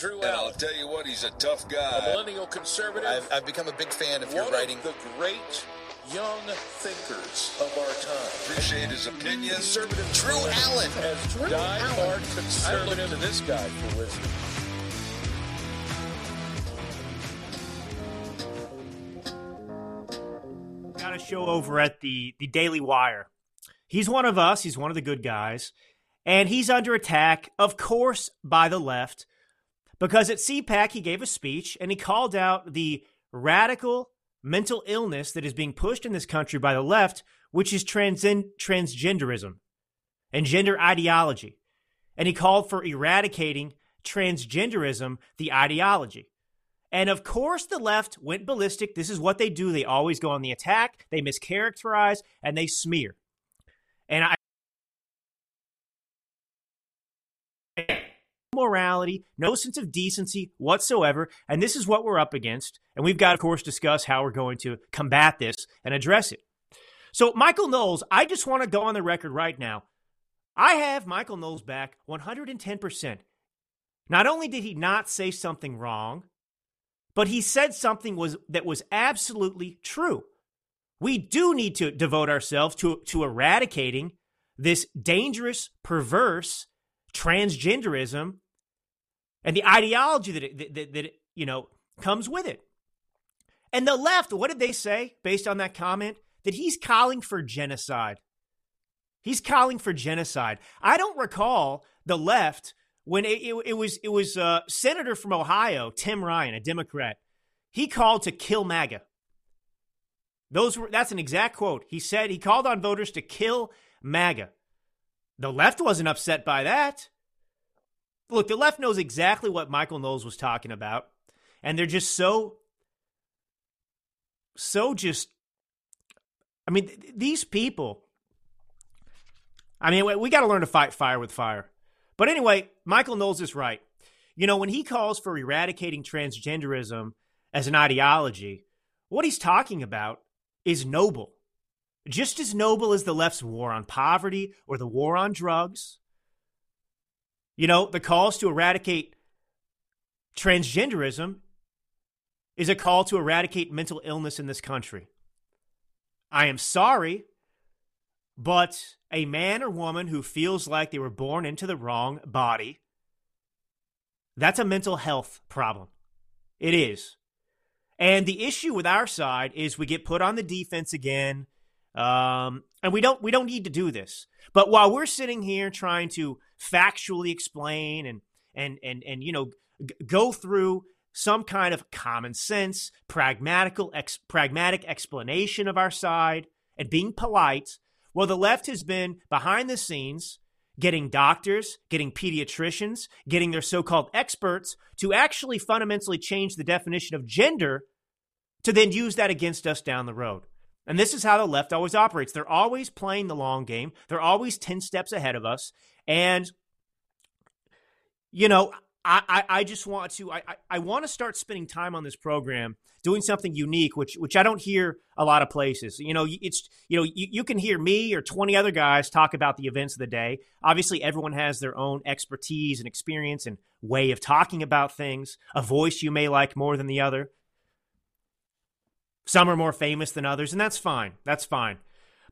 Drew And I'll tell you what, he's a tough guy. a millennial conservative, I've, I've become a big fan of your one writing. of the great young thinkers of our time. Appreciate his opinion. Conservative Drew Allen. as die-hard conservative. I look to this guy for wisdom. got a show over at the the Daily Wire. He's one of us. He's one of the good guys, and he's under attack, of course, by the left, because at CPAC he gave a speech and he called out the radical mental illness that is being pushed in this country by the left, which is transgen- transgenderism and gender ideology, and he called for eradicating transgenderism, the ideology. And of course, the left went ballistic. This is what they do. They always go on the attack, they mischaracterize, and they smear. And I. Morality, no sense of decency whatsoever. And this is what we're up against. And we've got, of course, discuss how we're going to combat this and address it. So, Michael Knowles, I just want to go on the record right now. I have Michael Knowles back 110%. Not only did he not say something wrong, but he said something was that was absolutely true. We do need to devote ourselves to, to eradicating this dangerous, perverse transgenderism and the ideology that, it, that, that, that it, you know comes with it. And the left, what did they say based on that comment? That he's calling for genocide. He's calling for genocide. I don't recall the left when it, it, it was it was uh, Senator from Ohio, Tim Ryan, a Democrat. He called to kill MAGA. Those were that's an exact quote. He said he called on voters to kill MAGA. The left wasn't upset by that. Look, the left knows exactly what Michael Knowles was talking about, and they're just so so just I mean, th- these people I mean, we, we got to learn to fight fire with fire. But anyway, Michael Knowles is right. You know, when he calls for eradicating transgenderism as an ideology, what he's talking about is noble. Just as noble as the left's war on poverty or the war on drugs. You know, the calls to eradicate transgenderism is a call to eradicate mental illness in this country. I am sorry, but a man or woman who feels like they were born into the wrong body, that's a mental health problem. It is. And the issue with our side is we get put on the defense again. Um, and we don't we don't need to do this. But while we're sitting here trying to factually explain and and and and you know g- go through some kind of common sense, pragmatical ex- pragmatic explanation of our side and being polite, well the left has been behind the scenes getting doctors, getting pediatricians, getting their so-called experts to actually fundamentally change the definition of gender to then use that against us down the road. And this is how the left always operates. They're always playing the long game. They're always 10 steps ahead of us. And, you know, I, I, I just want to I, I, I want to start spending time on this program doing something unique, which which I don't hear a lot of places. You know, it's you know you, you can hear me or twenty other guys talk about the events of the day. Obviously, everyone has their own expertise and experience and way of talking about things. A voice you may like more than the other. Some are more famous than others, and that's fine. That's fine.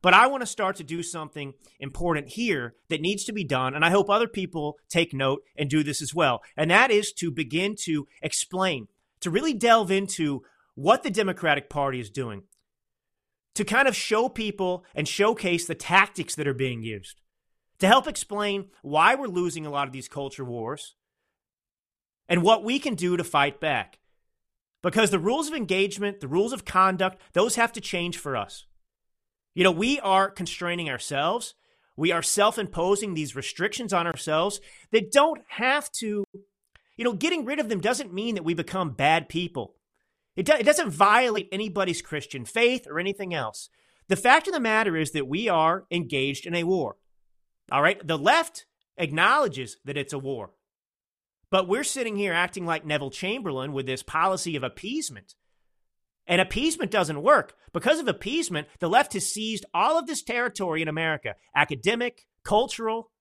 But I want to start to do something important here that needs to be done, and I hope other people take note and do this as well. And that is to begin to explain, to really delve into what the Democratic Party is doing, to kind of show people and showcase the tactics that are being used, to help explain why we're losing a lot of these culture wars and what we can do to fight back. Because the rules of engagement, the rules of conduct, those have to change for us. You know, we are constraining ourselves. We are self imposing these restrictions on ourselves that don't have to, you know, getting rid of them doesn't mean that we become bad people. It, do, it doesn't violate anybody's Christian faith or anything else. The fact of the matter is that we are engaged in a war. All right? The left acknowledges that it's a war. But we're sitting here acting like Neville Chamberlain with this policy of appeasement. And appeasement doesn't work. Because of appeasement, the left has seized all of this territory in America academic, cultural,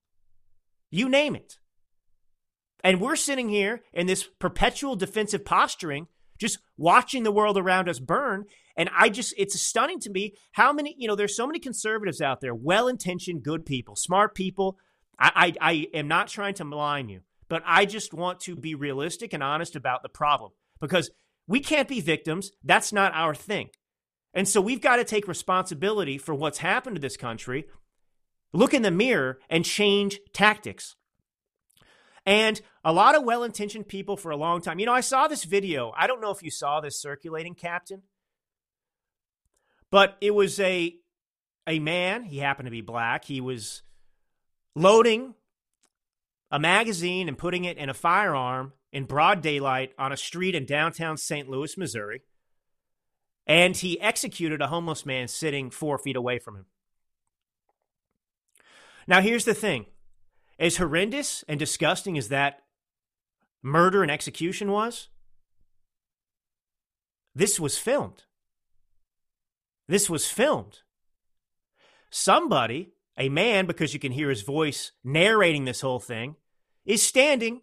you name it. And we're sitting here in this perpetual defensive posturing, just watching the world around us burn. And I just, it's stunning to me how many, you know, there's so many conservatives out there, well intentioned, good people, smart people. I, I, I am not trying to malign you, but I just want to be realistic and honest about the problem because we can't be victims. That's not our thing. And so we've got to take responsibility for what's happened to this country, look in the mirror, and change tactics. And a lot of well intentioned people for a long time. You know, I saw this video. I don't know if you saw this circulating, Captain, but it was a, a man. He happened to be black. He was loading a magazine and putting it in a firearm in broad daylight on a street in downtown St. Louis, Missouri. And he executed a homeless man sitting four feet away from him. Now, here's the thing as horrendous and disgusting as that murder and execution was, this was filmed. This was filmed. Somebody, a man, because you can hear his voice narrating this whole thing, is standing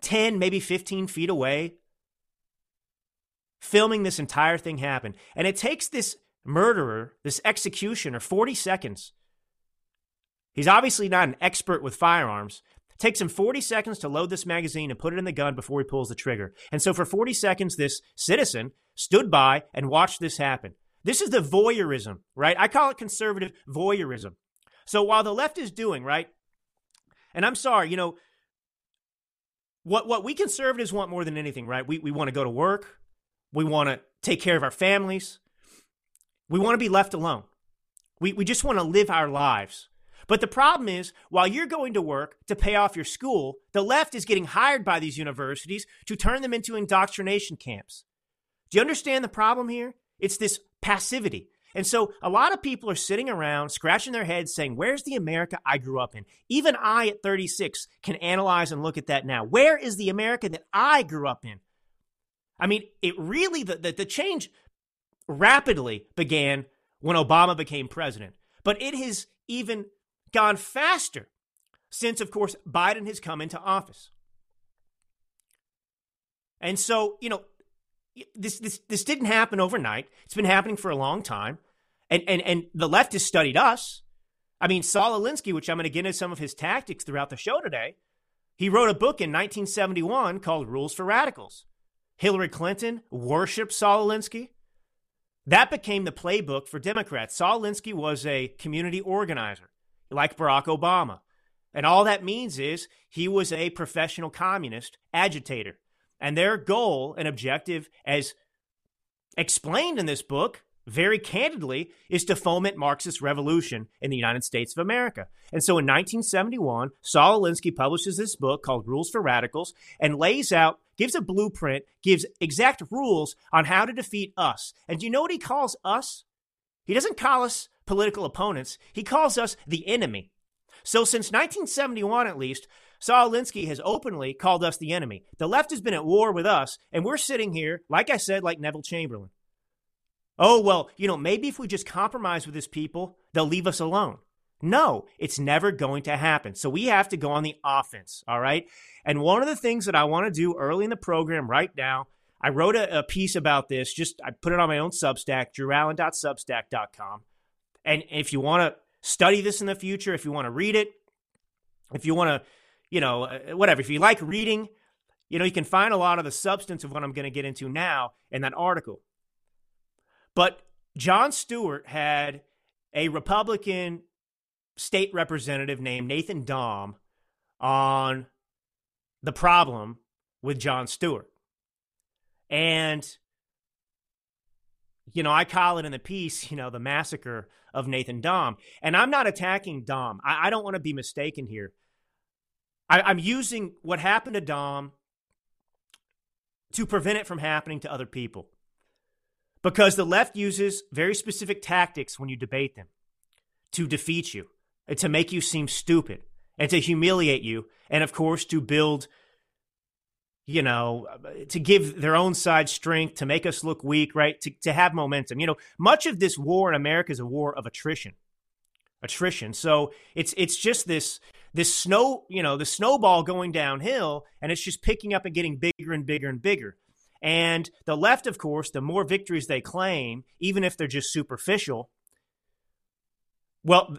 10, maybe 15 feet away, filming this entire thing happen. And it takes this murderer, this executioner, 40 seconds. He's obviously not an expert with firearms. It takes him 40 seconds to load this magazine and put it in the gun before he pulls the trigger. And so for 40 seconds, this citizen stood by and watched this happen. This is the voyeurism, right? I call it conservative voyeurism. So while the left is doing, right? And I'm sorry, you know, what what we conservatives want more than anything, right? We we want to go to work. We want to take care of our families. We want to be left alone. We we just want to live our lives. But the problem is, while you're going to work to pay off your school, the left is getting hired by these universities to turn them into indoctrination camps. Do you understand the problem here? It's this passivity. And so a lot of people are sitting around scratching their heads saying, Where's the America I grew up in? Even I at 36 can analyze and look at that now. Where is the America that I grew up in? I mean, it really, the, the, the change rapidly began when Obama became president, but it has even gone faster since, of course, Biden has come into office. And so, you know, this this this didn't happen overnight. It's been happening for a long time, and and and the left has studied us. I mean, Saul Alinsky, which I'm going to get into some of his tactics throughout the show today. He wrote a book in 1971 called Rules for Radicals. Hillary Clinton worshipped Saul Alinsky. That became the playbook for Democrats. Saul Alinsky was a community organizer, like Barack Obama. And all that means is he was a professional communist agitator. And their goal and objective, as explained in this book very candidly, is to foment Marxist revolution in the United States of America. And so in 1971, Saul Alinsky publishes this book called Rules for Radicals and lays out, gives a blueprint, gives exact rules on how to defeat us. And do you know what he calls us? He doesn't call us political opponents, he calls us the enemy. So since 1971, at least, Saul Alinsky has openly called us the enemy. The left has been at war with us, and we're sitting here, like I said, like Neville Chamberlain. Oh, well, you know, maybe if we just compromise with these people, they'll leave us alone. No, it's never going to happen. So we have to go on the offense, all right? And one of the things that I want to do early in the program right now, I wrote a, a piece about this, just I put it on my own Substack, drewallen.substack.com. And if you want to study this in the future, if you want to read it, if you want to, you know, uh, whatever, if you like reading, you know, you can find a lot of the substance of what I'm going to get into now in that article. But Jon Stewart had a Republican state representative named Nathan Dahm on the problem with Jon Stewart. And, you know, I call it in the piece, you know, the massacre of Nathan Dahm. And I'm not attacking Dahm. I, I don't want to be mistaken here. I, I'm using what happened to Dahm to prevent it from happening to other people. Because the left uses very specific tactics when you debate them to defeat you, and to make you seem stupid, and to humiliate you, and of course, to build, you know, to give their own side strength, to make us look weak, right? To, to have momentum. You know, much of this war in America is a war of attrition. Attrition. So it's it's just this this snow, you know, the snowball going downhill, and it's just picking up and getting bigger and bigger and bigger. And the left, of course, the more victories they claim, even if they're just superficial, well,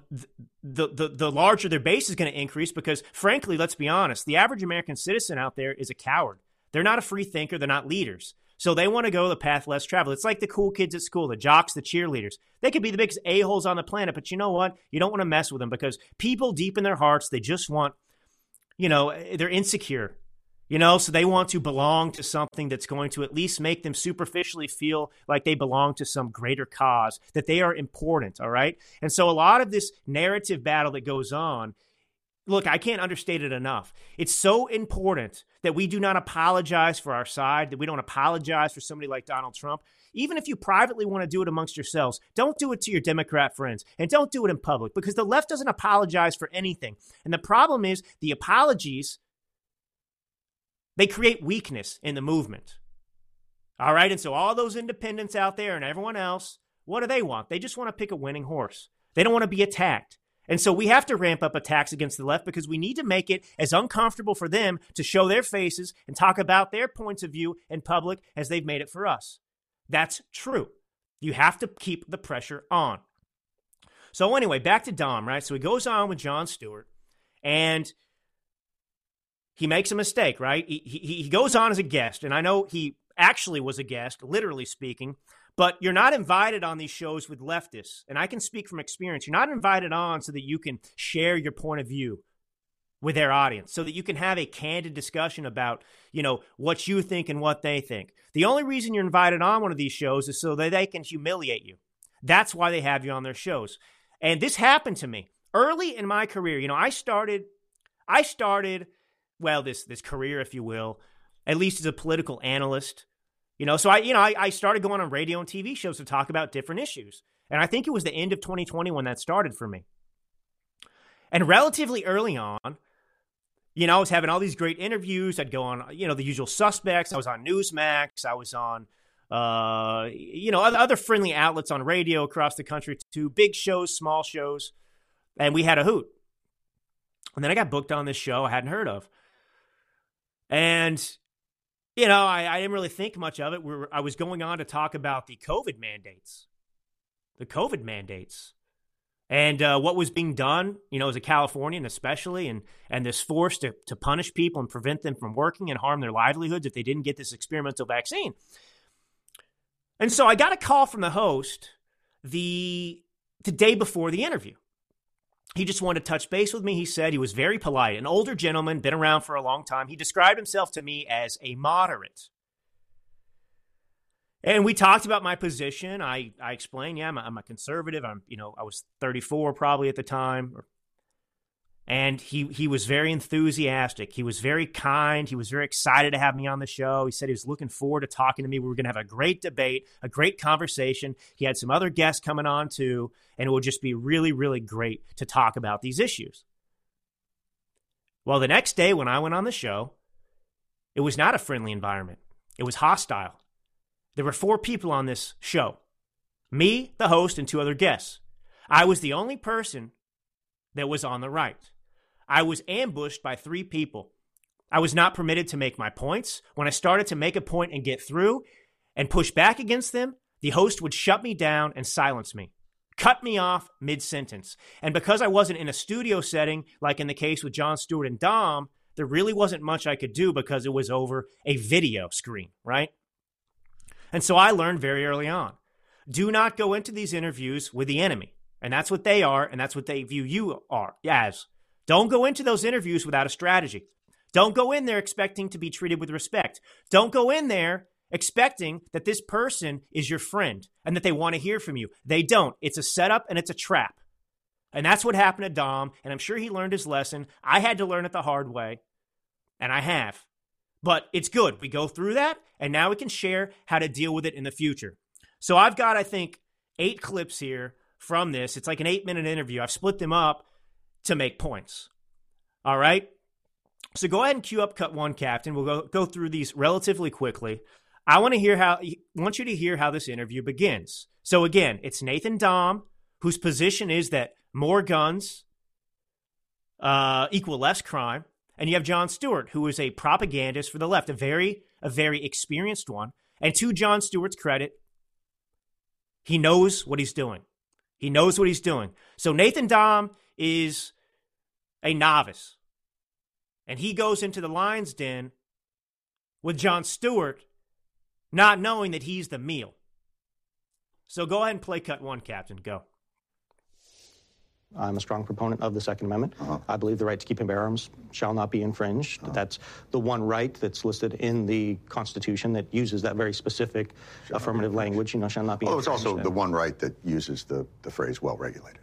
the, the, the larger their base is going to increase because, frankly, let's be honest, the average American citizen out there is a coward. They're not a free thinker, they're not leaders. So they want to go the path less traveled. It's like the cool kids at school, the jocks, the cheerleaders. They could be the biggest a-holes on the planet, but you know what? You don't want to mess with them because people deep in their hearts, they just want, you know, eh, they're insecure. You know, so they want to belong to something that's going to at least make them superficially feel like they belong to some greater cause, that they are important, all right? And so a lot of this narrative battle that goes on look, I can't understate it enough. It's so important that we do not apologize for our side, that we don't apologize for somebody like Donald Trump. Even if you privately want to do it amongst yourselves, don't do it to your Democrat friends and don't do it in public because the left doesn't apologize for anything. And the problem is the apologies they create weakness in the movement. All right. And so all those independents out there and everyone else, what do they want? They just want to pick a winning horse. They don't want to be attacked. And so we have to ramp up attacks against the left because we need to make it as uncomfortable for them to show their faces and talk about their points of view in public as they've made it for us. That's true. You have to keep the pressure on. So, anyway, back to Dahm, right? So he goes on with Jon Stewart and he makes a mistake, right? He, he, he goes on as a guest, and I know he actually was a guest, literally speaking, but you're not invited on these shows with leftists. And I can speak from experience. You're not invited on so that you can share your point of view with their audience so that you can have a candid discussion about, you know, what you think and what they think. The only reason you're invited on one of these shows is so that they can humiliate you. That's why they have you on their shows. And this happened to me early in my career. You know, I started I started well this this career if you will, at least as a political analyst you know, so I, you know, I, I started going on radio and TV shows to talk about different issues. And I think it was the end of 2020 when that started for me. And relatively early on, you know, I was having all these great interviews. I'd go on, you know, the usual suspects. I was on Newsmax. I was on, uh, you know, other friendly outlets on radio across the country too. Big shows, small shows, and we had a hoot. And then I got booked on this show I hadn't heard of, and you know, I, I didn't really think much of it. We were, I was going on to talk about the COVID mandates, the COVID mandates, and uh, what was being done, you know, as a Californian especially, and and this force to, to punish people and prevent them from working and harm their livelihoods if they didn't get this experimental vaccine. And so I got a call from the host the the day before the interview he just wanted to touch base with me. He said he was very polite, an older gentleman, been around for a long time. He described himself to me as a moderate. And we talked about my position. I, I explained, yeah, I'm a, I'm a conservative. I'm, you know, I was 34 probably at the time, or and he he was very enthusiastic. He was very kind. He was very excited to have me on the show. He said he was looking forward to talking to me. We were going to have a great debate, a great conversation. He had some other guests coming on too, and it would just be really really great to talk about these issues. Well, the next day when I went on the show, it was not a friendly environment. It was hostile. There were four people on this show. Me, the host, and two other guests. I was the only person that was on the right. I was ambushed by three people. I was not permitted to make my points. When I started to make a point and get through and push back against them, the host would shut me down and silence me, cut me off mid sentence. And because I wasn't in a studio setting, like in the case with Jon Stewart and Dahm, there really wasn't much I could do because it was over a video screen, right? And so I learned very early on do not go into these interviews with the enemy. And that's what they are, and that's what they view you are as. Don't go into those interviews without a strategy. Don't go in there expecting to be treated with respect. Don't go in there expecting that this person is your friend and that they want to hear from you. They don't. It's a setup and it's a trap. And that's what happened to Dahm. And I'm sure he learned his lesson. I had to learn it the hard way, and I have. But it's good. We go through that, and now we can share how to deal with it in the future. So I've got, I think, eight clips here from this. It's like an eight minute interview. I've split them up to make points. All right. So go ahead and cue up cut one, Captain. We'll go, go through these relatively quickly. I want to hear how want you to hear how this interview begins. So again, it's Nathan Dahm, whose position is that more guns uh, equal less crime. And you have Jon Stewart, who is a propagandist for the left, a very, a very experienced one. And to Jon Stewart's credit, he knows what he's doing. He knows what he's doing. So Nathan Dahm is a novice. And he goes into the lion's den with Jon Stewart, not knowing that he's the meal. So go ahead and play cut one, Captain. Go. I'm a strong proponent of the Second Amendment. Uh-huh. I believe the right to keep and bear arms shall not be infringed. Uh-huh. That's the one right that's listed in the Constitution that uses that very specific shall affirmative language, you know, shall not be Oh, it's also the one right that uses the, the phrase well regulated.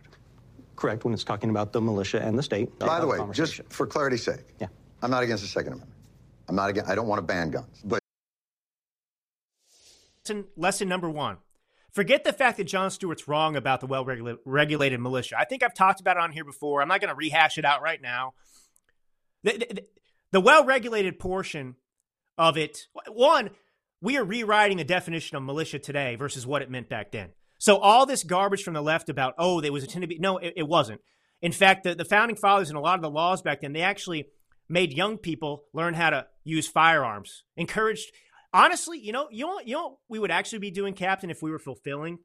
Correct, when it's talking about the militia and the state. By the way, just for clarity's sake, yeah. I'm not against the Second Amendment. I'm not against, I don't want to ban guns. But lesson, lesson number one Forget the fact that Jon Stewart's wrong about the well regulated militia. I think I've talked about it on here before. I'm not going to rehash it out right now. The, the, the well regulated portion of it, one, we are rewriting the definition of militia today versus what it meant back then. So all this garbage from the left about, oh, there was intended to be, no, it, it wasn't. In fact, the, the founding fathers and a lot of the laws back then, they actually made young people learn how to use firearms, encouraged honestly, you know, you know, you know, we would actually be doing, Captain, if we were fulfilling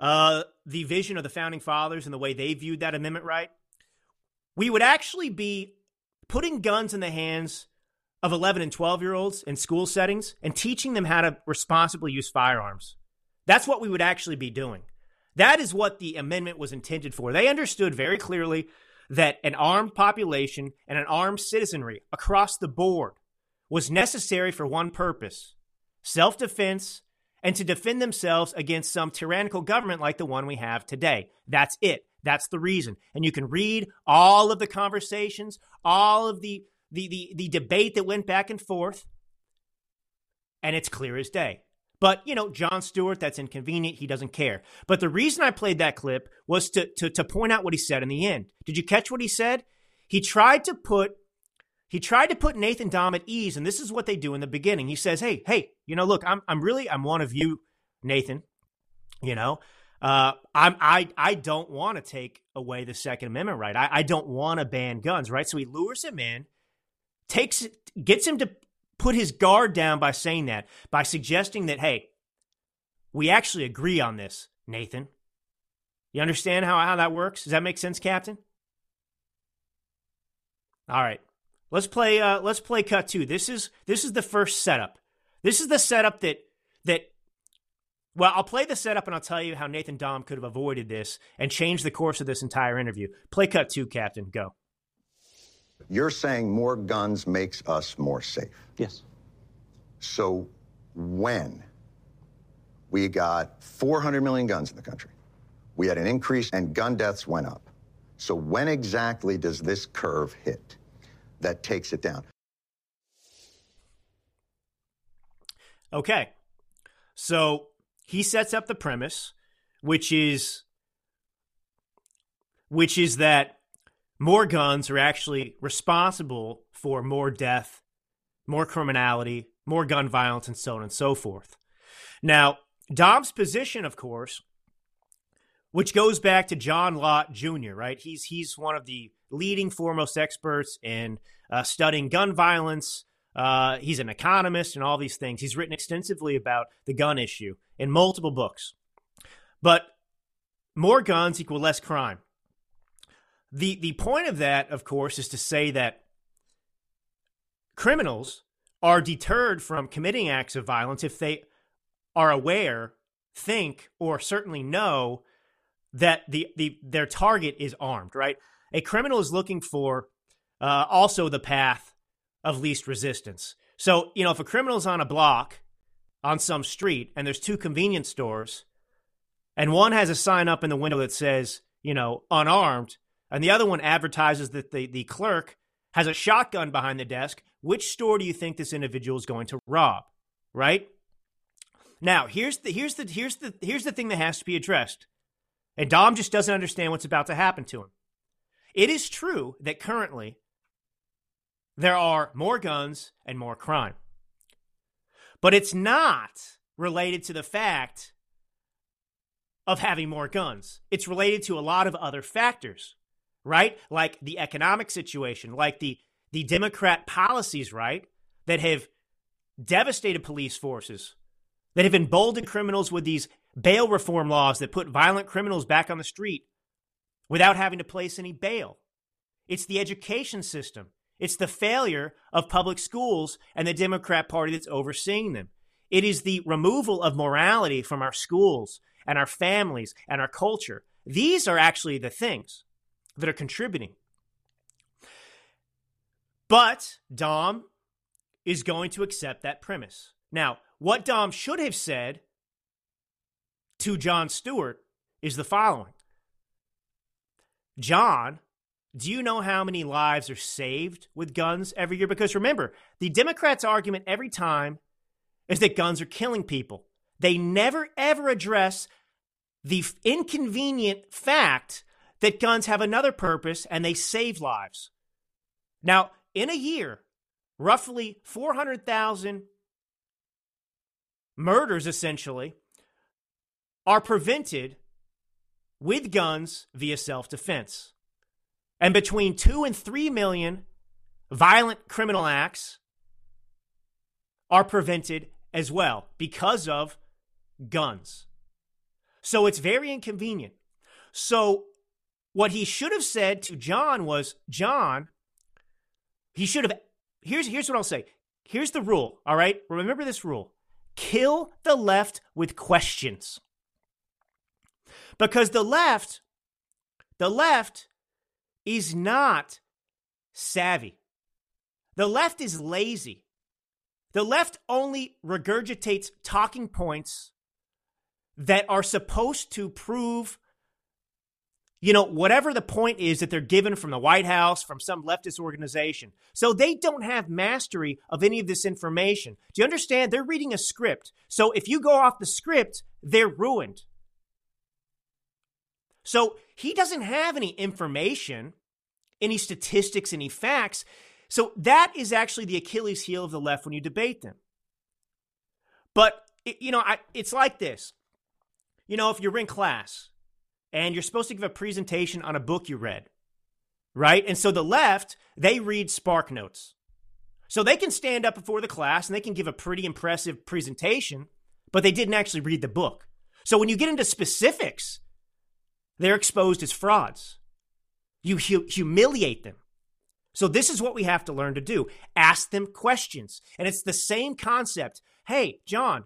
uh, the vision of the founding fathers and the way they viewed that amendment right. We would actually be putting guns in the hands of 11 and 12 year olds in school settings and teaching them how to responsibly use firearms. That's what we would actually be doing. That is what the amendment was intended for. They understood very clearly that an armed population and an armed citizenry across the board was necessary for one purpose self defense and to defend themselves against some tyrannical government like the one we have today. That's it. That's the reason. And you can read all of the conversations, all of the, the, the, the debate that went back and forth, and it's clear as day. But, you know, Jon Stewart, that's inconvenient. He doesn't care. But the reason I played that clip was to, to, to point out what he said in the end. Did you catch what he said? He tried to put he tried to put Nathan Dahm at ease, and this is what they do in the beginning. He says, "Hey, hey, you know, look, I'm I'm really I'm one of you, Nathan. You know, uh, I'm I I don't want to take away the Second Amendment right. I, I don't want to ban guns, right? So he lures him in, takes gets him to put his guard down by saying that, by suggesting that, hey, we actually agree on this, Nathan. You understand how, how that works? Does that make sense, Captain? All right. Let's play. Uh, let's play cut two. This is this is the first setup. This is the setup that that. Well, I'll play the setup and I'll tell you how Nathan Dahm could have avoided this and changed the course of this entire interview. Play cut two, Captain. Go. You're saying more guns makes us more safe. Yes. So when we got 400 million guns in the country, we had an increase and gun deaths went up. So when exactly does this curve hit? that takes it down. Okay. So he sets up the premise, which is which is that more guns are actually responsible for more death, more criminality, more gun violence, and so on and so forth. Now, Dahm's position, of course, which goes back to John Lott Jr., right? He's he's one of the leading foremost experts in uh, studying gun violence. Uh, he's an economist and all these things. He's written extensively about the gun issue in multiple books. But more guns equal less crime. The, the point of that, of course, is to say that criminals are deterred from committing acts of violence if they are aware, think, or certainly know that the, the their target is armed, right? A criminal is looking for uh, also the path of least resistance. So, you know, if a criminal's on a block on some street and there's two convenience stores and one has a sign up in the window that says, you know, unarmed, and the other one advertises that the, the clerk has a shotgun behind the desk, which store do you think this individual is going to rob? Right? Now, here's the here's the here's the here's the thing that has to be addressed. And Dahm just doesn't understand what's about to happen to him. It is true that currently there are more guns and more crime. But it's not related to the fact of having more guns. It's related to a lot of other factors, right? Like the economic situation, like the the Democrat policies, right, that have devastated police forces, that have emboldened criminals with these bail reform laws that put violent criminals back on the street without having to place any bail. It's the education system. It's the failure of public schools and the Democrat Party that's overseeing them. It is the removal of morality from our schools and our families and our culture. These are actually the things that are contributing. But Dahm is going to accept that premise. Now, what Dahm should have said to Jon Stewart is the following Jon, do you know how many lives are saved with guns every year? Because remember, the Democrats' argument every time is that guns are killing people. They never, ever address the inconvenient fact that guns have another purpose and they save lives. Now, in a year, roughly 400,000 murders essentially are prevented with guns via self defense. And between 2 and 3 million violent criminal acts are prevented as well because of guns. So it's very inconvenient. So what he should have said to Jon was, Jon, he should have here's here's what I'll say. Here's the rule, all right? Remember this rule. Kill the left with questions. Because the left the left is not savvy. The left is lazy. The left only regurgitates talking points that are supposed to prove, you know, whatever the point is that they're given from the White House, from some leftist organization. So they don't have mastery of any of this information. Do you understand? They're reading a script. So if you go off the script, they're ruined. So he doesn't have any information, any statistics, any facts. So that is actually the Achilles heel of the left when you debate them. But, you know, I, it's like this you know, if you're in class and you're supposed to give a presentation on a book you read, right? And so the left, they read Spark Notes. So they can stand up before the class and they can give a pretty impressive presentation, but they didn't actually read the book. So when you get into specifics, they're exposed as frauds. You hu- humiliate them. So this is what we have to learn to do. Ask them questions. And it's the same concept. Hey, Jon,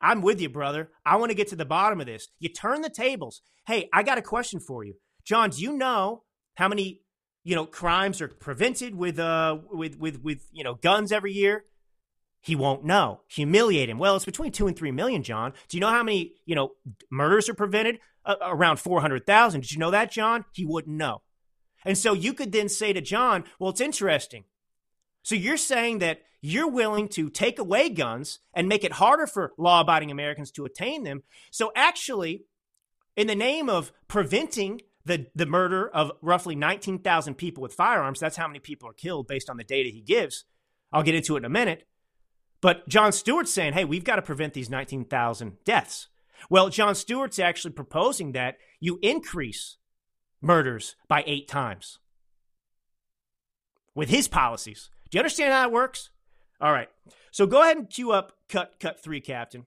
I'm with you, brother. I want to get to the bottom of this. You turn the tables. Hey, I got a question for you. Jon, do you know how many, you know, crimes are prevented with uh with with with, you know, guns every year? He won't know. Humiliate him. Well, it's between 2 and 3 million, Jon. Do you know how many, you know, murders are prevented? Uh, around 400,000. Did you know that, Jon? He wouldn't know. And so you could then say to Jon, well, it's interesting. So you're saying that you're willing to take away guns and make it harder for law abiding Americans to attain them. So, actually, in the name of preventing the, the murder of roughly 19,000 people with firearms, that's how many people are killed based on the data he gives. I'll get into it in a minute. But Jon Stewart's saying, hey, we've got to prevent these 19,000 deaths. Well, Jon Stewart's actually proposing that you increase murders by eight times with his policies. Do you understand how it works? All right. So go ahead and cue up cut cut three, Captain.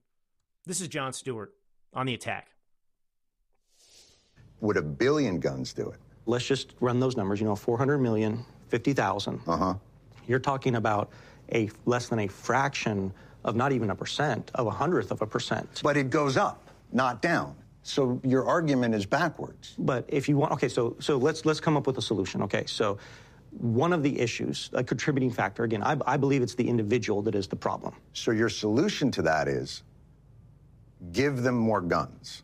This is Jon Stewart on the attack. Would a billion guns do it? Let's just run those numbers. You know, 400 million, 50,000. Uh huh. You're talking about a less than a fraction of not even a percent of a hundredth of a percent. But it goes up, not down. So your argument is backwards. But if you want, okay, so so let's let's come up with a solution. Okay, so one of the issues, a contributing factor, again, I, I believe it's the individual that is the problem. So your solution to that is give them more guns.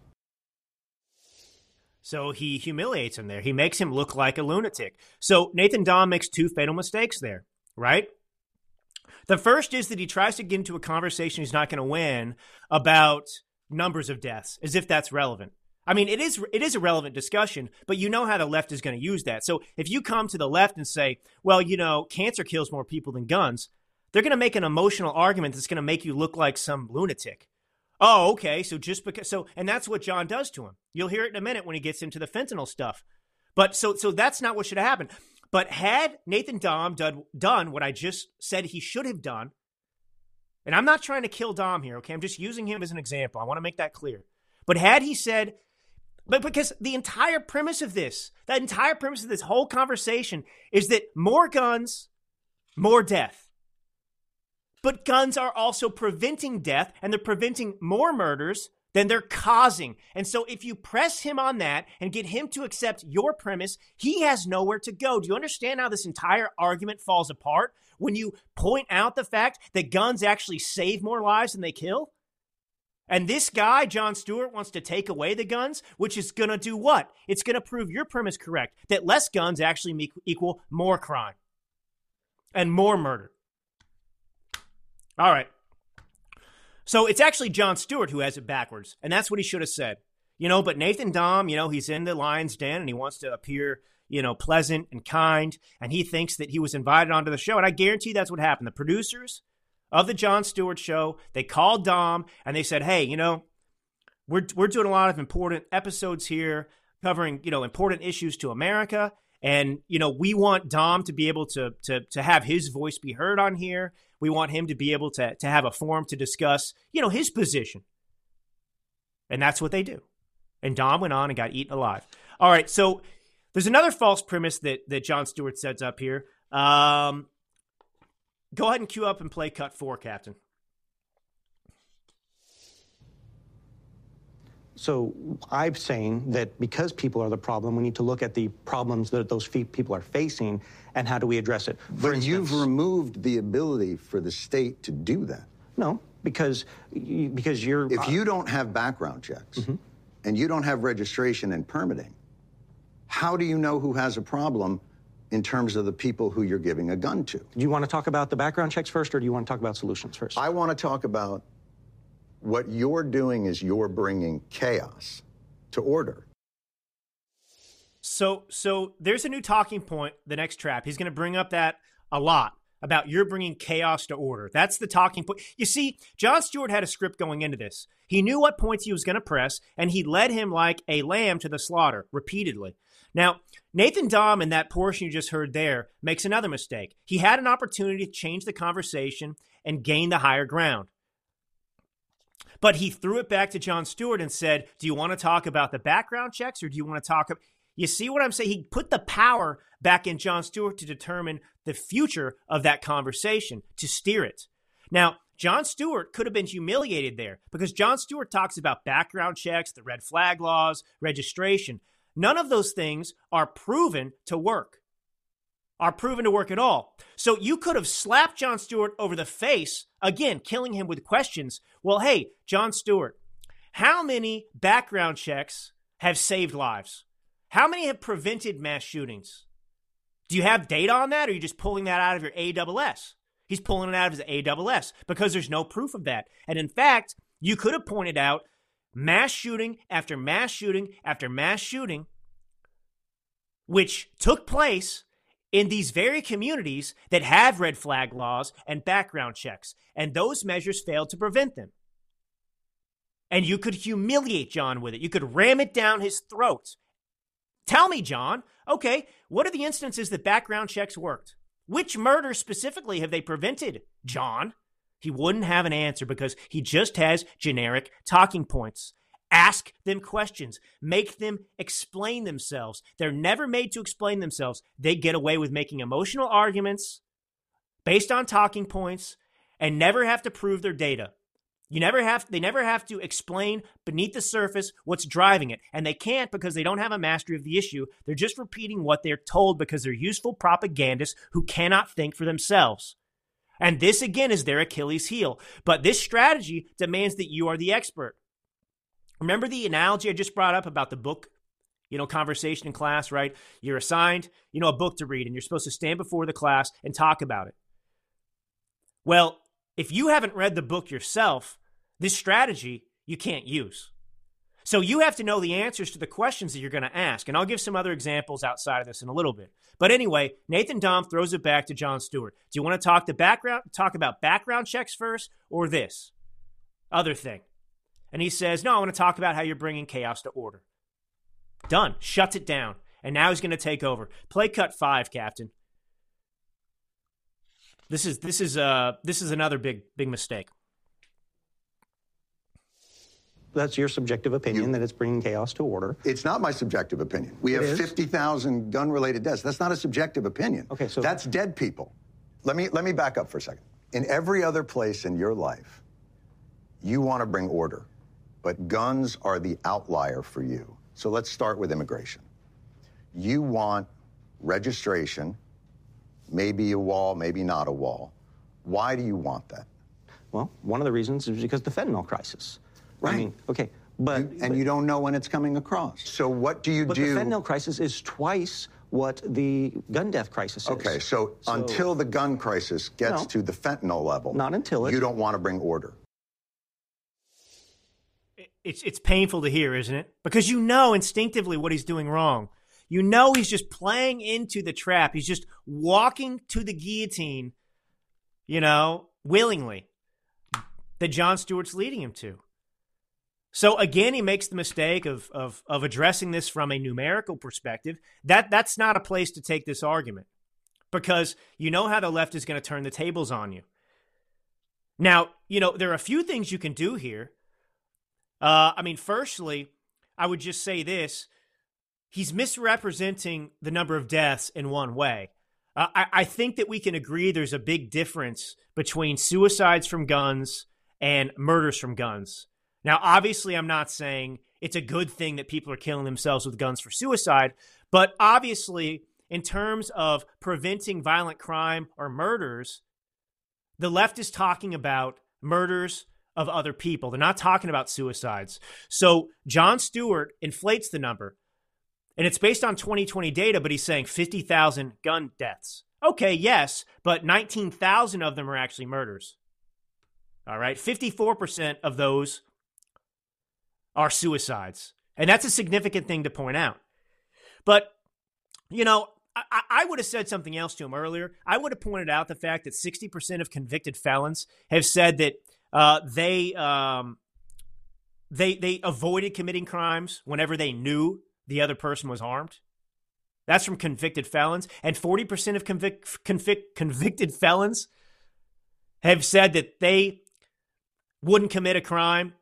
So he humiliates him there. He makes him look like a lunatic. So Nathan Dahm makes two fatal mistakes there, right? The first is that he tries to get into a conversation he's not going to win about numbers of deaths, as if that's relevant. I mean, it is it is a relevant discussion, but you know how the left is going to use that. So if you come to the left and say, "Well, you know, cancer kills more people than guns," they're going to make an emotional argument that's going to make you look like some lunatic. Oh, okay. So just because so and that's what Jon does to him. You'll hear it in a minute when he gets into the fentanyl stuff. But so so that's not what should have happened. But had Nathan Dahm done, done what I just said he should have done, and I'm not trying to kill Dahm here, okay? I'm just using him as an example. I want to make that clear. But had he said, but because the entire premise of this, that entire premise of this whole conversation is that more guns, more death. But guns are also preventing death and they're preventing more murders than they're causing. And so if you press him on that and get him to accept your premise, he has nowhere to go. Do you understand how this entire argument falls apart when you point out the fact that guns actually save more lives than they kill? And this guy, Jon Stewart, wants to take away the guns, which is going to do what? It's going to prove your premise correct that less guns actually equal more crime and more murder. All right. So it's actually Jon Stewart who has it backwards, and that's what he should have said. You know, but Nathan Dahm, you know, he's in the lion's den and he wants to appear, you know, pleasant and kind, and he thinks that he was invited onto the show, and I guarantee that's what happened. The producers of the Jon Stewart show, they called Dahm and they said, "Hey, you know, we're we're doing a lot of important episodes here covering, you know, important issues to America, and you know, we want Dahm to be able to to to have his voice be heard on here." We want him to be able to, to have a forum to discuss, you know, his position. And that's what they do. And Dahm went on and got eaten alive. All right, so there's another false premise that, that Jon Stewart sets up here. Um, go ahead and cue up and play cut four, Captain. So I'm saying that because people are the problem, we need to look at the problems that those people are facing and how do we address it. For but instance, you've removed the ability for the state to do that. No, because because you're. If you don't have background checks mm-hmm. and you don't have registration and permitting, how do you know who has a problem in terms of the people who you're giving a gun to? Do you want to talk about the background checks first, or do you want to talk about solutions first? I want to talk about what you're doing is you're bringing chaos to order. So, so there's a new talking point. The next trap, he's going to bring up that a lot about you're bringing chaos to order. That's the talking point. You see, Jon Stewart had a script going into this. He knew what points he was going to press, and he led him like a lamb to the slaughter repeatedly. Now, Nathan Dahm in that portion you just heard there makes another mistake. He had an opportunity to change the conversation and gain the higher ground. But he threw it back to Jon Stewart and said, Do you want to talk about the background checks or do you want to talk? About... You see what I'm saying? He put the power back in Jon Stewart to determine the future of that conversation, to steer it. Now, Jon Stewart could have been humiliated there because Jon Stewart talks about background checks, the red flag laws, registration. None of those things are proven to work are proven to work at all. So you could have slapped Jon Stewart over the face, again, killing him with questions. Well, hey, Jon Stewart, how many background checks have saved lives? How many have prevented mass shootings? Do you have data on that, or are you just pulling that out of your AWS? He's pulling it out of his AWS because there's no proof of that. And in fact, you could have pointed out mass shooting after mass shooting after mass shooting, which took place in these very communities that have red flag laws and background checks, and those measures failed to prevent them. And you could humiliate Jon with it. You could ram it down his throat. Tell me, Jon, okay, what are the instances that background checks worked? Which murders specifically have they prevented, Jon? He wouldn't have an answer because he just has generic talking points. Ask them questions. Make them explain themselves. They're never made to explain themselves. They get away with making emotional arguments based on talking points and never have to prove their data. You never have they never have to explain beneath the surface what's driving it. And they can't because they don't have a mastery of the issue. They're just repeating what they're told because they're useful propagandists who cannot think for themselves. And this again is their Achilles heel. But this strategy demands that you are the expert. Remember the analogy I just brought up about the book, you know, conversation in class, right? You're assigned, you know, a book to read and you're supposed to stand before the class and talk about it. Well, if you haven't read the book yourself, this strategy you can't use. So you have to know the answers to the questions that you're going to ask. And I'll give some other examples outside of this in a little bit. But anyway, Nathan Dahm throws it back to Jon Stewart. Do you want to talk the background talk about background checks first or this other thing? And he says, No, I want to talk about how you're bringing chaos to order. Done. Shuts it down. and now he's going to take over. Play cut five, Captain. This is this is uh this is another big big mistake. That's your subjective opinion You- that it's bringing chaos to order. It's not my subjective opinion. We It have is? 50,000 gun-related deaths. That's not a subjective opinion. Okay, so- that's dead people. Let me let me back up for a second. In every other place in your life, you want to bring order, but guns are the outlier for you. So let's start with immigration. You want registration, maybe a wall, maybe not a wall. Why do you want that? Well, one of the reasons is because the fentanyl crisis. I Right. mean, okay, but You- and you don't know when it's coming across. So what do you but do? the fentanyl crisis is twice what the gun death crisis is. Okay, so, until the gun crisis gets No. to the fentanyl level, Not until it- you don't want to bring order. It's it's painful to hear, isn't it? Because you know instinctively what he's doing wrong. You know he's just playing into the trap. He's just walking to the guillotine, you know, willingly that Jon Stewart's leading him to. So again, he makes the mistake of of of addressing this from a numerical perspective. That that's not a place to take this argument because you know how the left is going to turn the tables on you. Now, you know there are a few things you can do here. Uh, I mean, firstly, I would just say this: he's misrepresenting the number of deaths in one way. Uh, I, I think that we can agree there's a big difference between suicides from guns and murders from guns. Now, obviously, I'm not saying it's a good thing that people are killing themselves with guns for suicide, but obviously, in terms of preventing violent crime or murders, the left is talking about murders of other people. They're not talking about suicides. So Jon Stewart inflates the number, and it's based on 2020 data, but he's saying 50,000 gun deaths. Okay, yes, but 19,000 of them are actually murders. All right, 54% of those are suicides. And that's a significant thing to point out. But, you know, I, I would have said something else to him earlier. I would have pointed out the fact that 60% of convicted felons have said that uh, they um, they they avoided committing crimes whenever they knew the other person was armed. That's from convicted felons, and 40% of convic- convic- convicted felons have said that they wouldn't commit a crime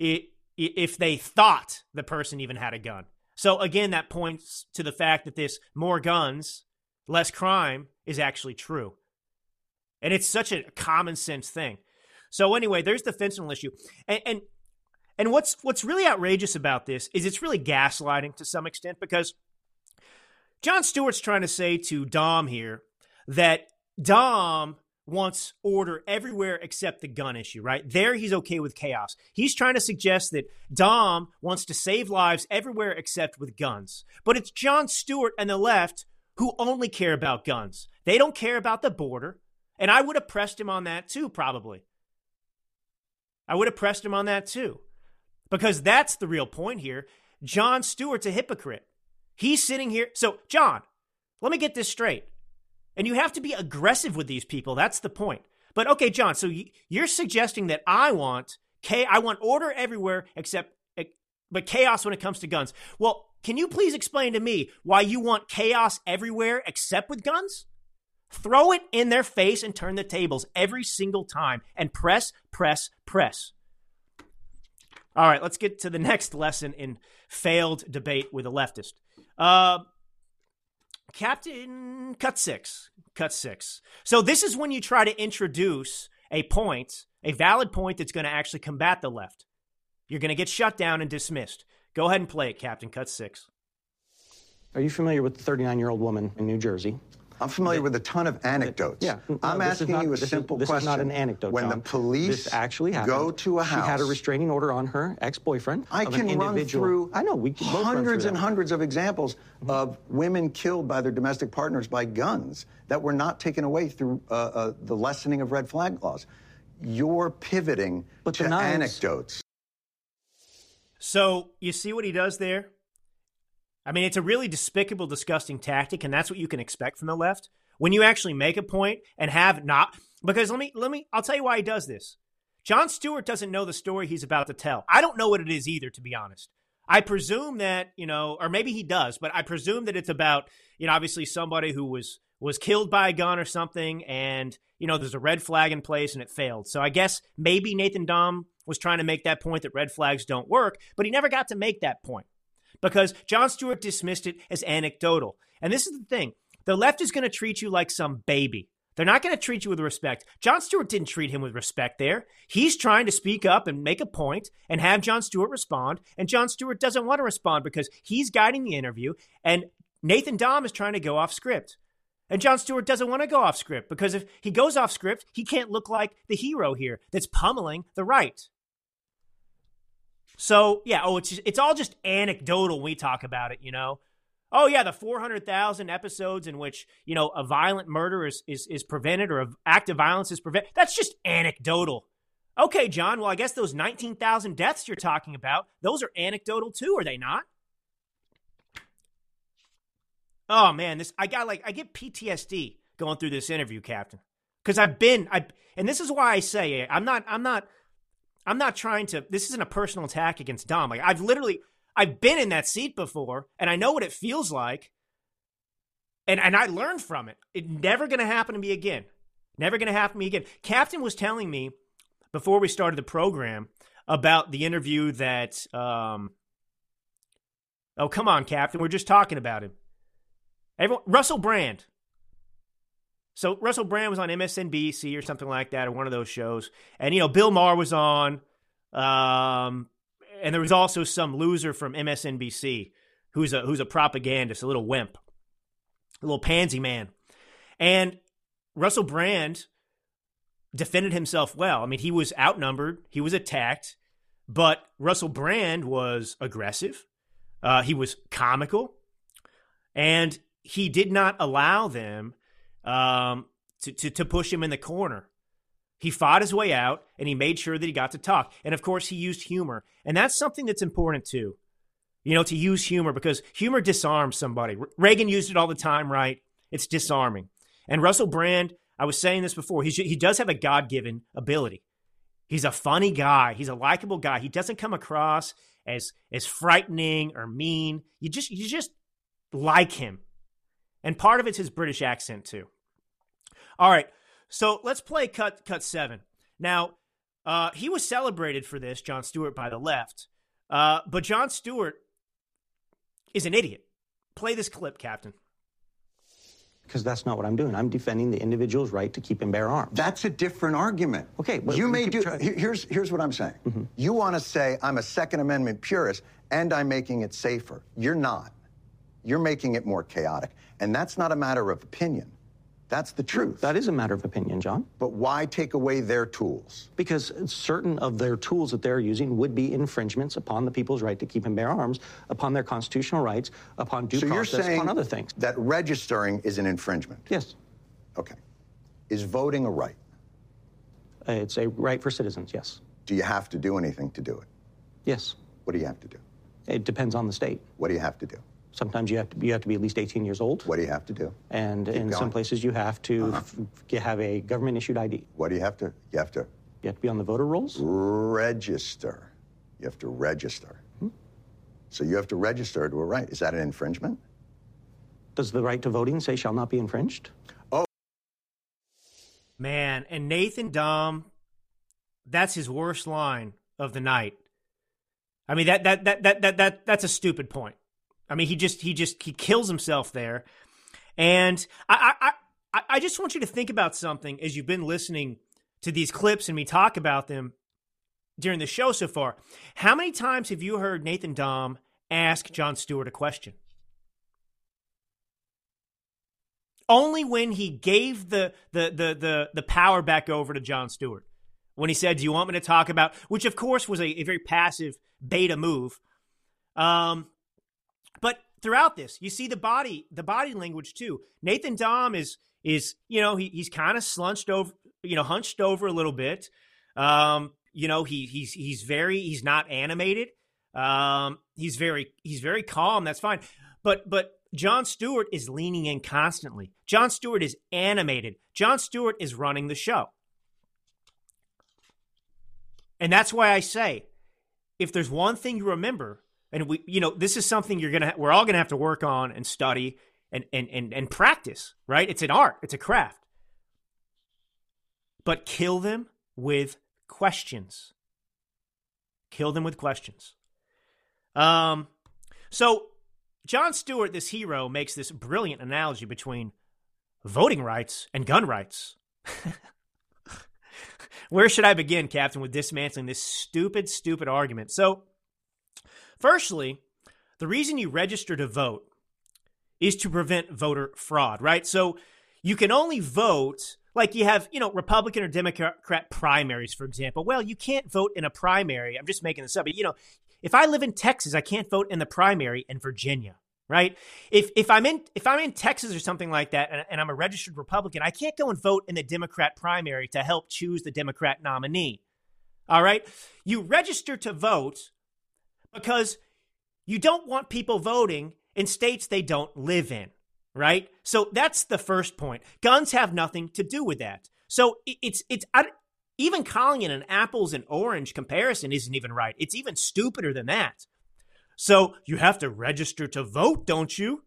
i- i- if they thought the person even had a gun. So again, that points to the fact that this more guns, less crime is actually true. And it's such a common sense thing. So anyway, there's the fentanyl issue. And and and what's what's really outrageous about this is it's really gaslighting to some extent because Jon Stewart's trying to say to Dahm here that Dahm wants order everywhere except the gun issue, right? There he's okay with chaos. He's trying to suggest that Dahm wants to save lives everywhere except with guns. But it's Jon Stewart and the left who only care about guns. They don't care about the border. And I would have pressed him on that too, probably. I would have pressed him on that too. Because that's the real point here. Jon Stewart's a hypocrite. He's sitting here. So, Jon, let me get this straight. And you have to be aggressive with these people. That's the point. But okay, Jon, so you're suggesting that I want I want order everywhere except but chaos when it comes to guns. Well, can you please explain to me why you want chaos everywhere except with guns? Throw it in their face and turn the tables every single time and press, press, press. All right, let's get to the next lesson in failed debate with a leftist. Uh, Captain Cut Six. Cut Six. So, this is when you try to introduce a point, a valid point that's going to actually combat the left. You're going to get shut down and dismissed. Go ahead and play it, Captain Cut Six. Are you familiar with the 39 year old woman in New Jersey? I'm familiar with a ton of anecdotes. Yeah, no, I'm this asking not- you a this is- simple this question. is not an anecdote. When Jon. the police this actually happened. go to a house, she had a restraining order on her ex-boyfriend. I of can an run through I know we can hundreds through and hundreds of examples of women killed by their domestic partners by guns that were not taken away through uh, uh, the lessening of red flag laws. You're pivoting But to knives- anecdotes. So, you see what he does there? I mean, it's a really despicable, disgusting tactic, and that's what you can expect from the left. When you actually make a point and have not, because let me, let me, I'll tell you why he does this. Jon Stewart doesn't know the story he's about to tell. I don't know what it is either, to be honest. I presume that, you know, or maybe he does, but I presume that it's about, you know, obviously somebody who was was killed by a gun or something and, you know, there's a red flag in place and it failed. So I guess maybe Nathan Dahm was trying to make that point that red flags don't work, but he never got to make that point because Jon Stewart dismissed it as anecdotal. And this is the thing. The left is going to treat you like some baby. They're not going to treat you with respect. Jon Stewart didn't treat him with respect there. He's trying to speak up and make a point and have Jon Stewart respond. And Jon Stewart doesn't want to respond because he's guiding the interview. And Nathan Dahm is trying to go off script. And Jon Stewart doesn't want to go off script because if he goes off script, he can't look like the hero here that's pummeling the right. So, yeah, oh, it's, it's all just anecdotal when we talk about it, you know? Oh yeah, the 400,000 episodes in which, you know, a violent murder is, is, is prevented or an act of violence is prevented. That's just anecdotal. Okay, Jon, well, I guess those 19,000 deaths you're talking about, those are anecdotal too, are they not? Oh man, this I got like I get PTSD going through this interview, Captain. Cuz I've been I and this is why I say I'm not I'm not I'm not trying to this isn't a personal attack against Dahm. Like I've literally I've been in that seat before and I know what it feels like. And and I learned from it. It's never going to happen to me again. Never going to happen to me again. Captain was telling me before we started the program about the interview that um Oh, come on, Captain. We're just talking about him. Everyone, Russell Brand. So Russell Brand was on MSNBC or something like that, or one of those shows, and you know Bill Maher was on. Um, and there was also some loser from MSNBC who's a who's a propagandist, a little wimp, a little pansy man. And Russell Brand defended himself well. I mean, he was outnumbered, he was attacked, but Russell Brand was aggressive. Uh, he was comical, and he did not allow them um, to, to to push him in the corner. He fought his way out and he made sure that he got to talk. And of course, he used humor. And that's something that's important too. You know, to use humor because humor disarms somebody. Reagan used it all the time, right? It's disarming. And Russell Brand, I was saying this before, he, he does have a God given ability. He's a funny guy. He's a likable guy. He doesn't come across as as frightening or mean. You just you just like him. And part of it's his British accent too. All right, so let's play cut cut seven. Now, uh, he was celebrated for this, Jon Stewart, by the left, uh, but Jon Stewart is an idiot. Play this clip, Captain. Because that's not what I'm doing. I'm defending the individual's right to keep and bear arms. That's a different argument. Okay, well, you may do. trying- Here's here's what I'm saying. Mm-hmm. You want to say I'm a Second Amendment purist and I'm making it safer. You're not. You're making it more chaotic, and that's not a matter of opinion. That's the truth. That is a matter of opinion, Jon. But why take away their tools? Because certain of their tools that they're using would be infringements upon the people's right to keep and bear arms, upon their constitutional rights, upon due so process, upon other things. that registering is an infringement. Yes. Okay. Is voting a right? Uh, It's a right for citizens, yes. Do you have to do anything to do it? Yes. What do you have to do? It depends on the state. What do you have to do? Sometimes you have to, you have to be at least 18 years old. What do you have to do? And in going. Uh-huh. some places, you have to f- f- have a government issued ID. What do you have to? You have to You have to be on the voter rolls. register. You have to register. So you have to register to a right. Is that an infringement? Does the right to voting say shall not be infringed? Oh. Man, and Nathan Dahm, that's his worst line of the night. I mean that that that that that, that that's a stupid point. I mean he just he just he kills himself there. And I I I, I just want you to think about something as you've been listening to these clips and me talk about them during the show so far. How many times have you heard Nathan Dahm ask Jon Stewart a question? only when he gave the the the the, the power back over to Jon Stewart. When he said, "Do you want me to talk about?" Which, of course, was a, a very passive beta move. Um, throughout this, you see the body the body language too. Nathan Dahm is is you know he, he's kind of slunched over, you know, hunched over a little bit. Um, you know he he's he's very he's not animated. Um, he's very he's very calm. That's fine. But but Jon Stewart is leaning in constantly. Jon Stewart is animated. Jon Stewart is running the show. And that's why I say if there's one thing you remember and we, you know, this is something you're gonna, we're all gonna have to work on and study and and and and practice. Right? It's an art. It's a craft. But kill them with questions. Kill them with questions. Um, so Jon Stewart, this hero, makes this brilliant analogy between voting rights and gun rights. Where should I begin, Captain, with dismantling this stupid, stupid argument? So, firstly, the reason you register to vote is to prevent voter fraud, right? So, you can only vote like you have, you know, Republican or Democrat primaries, for example. Well, you can't vote in a primary. I'm just making this up. But, you know, if I live in Texas, I can't vote in the primary in Virginia right? If if I'm in if I'm in Texas or something like that, and, and, I'm a registered Republican, I can't go and vote in the Democrat primary to help choose the Democrat nominee. All right, you register to vote because you don't want people voting in states they don't live in, right? So that's the first point. Guns have nothing to do with that. So it's it's even calling it an apples and orange comparison isn't even right. It's even stupider than that. So you have to register to vote, don't you?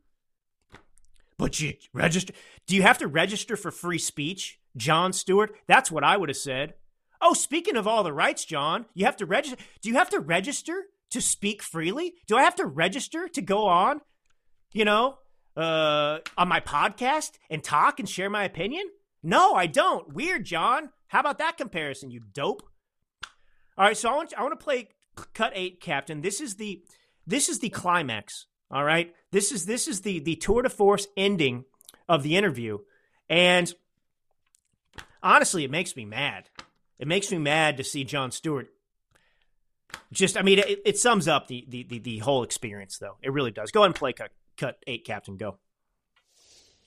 But you register. Do you have to register for free speech, Jon Stewart? That's what I would have said. Oh, speaking of all the rights, Jon, you have to register. Do you have to register to speak freely? Do I have to register to go on, you know, uh, on my podcast and talk and share my opinion? No, I don't. Weird, Jon. How about that comparison, you dope? All right, so I want I want to play cut eight, Captain. This is the this is the climax. All right. This is this is the the tour de force ending of the interview. And honestly, it makes me mad. It makes me mad to see Jon Stewart. Just, I mean, it, it sums up the, the, the the whole experience, though. It really does. Go ahead and play cut, cut eight, Captain. Go.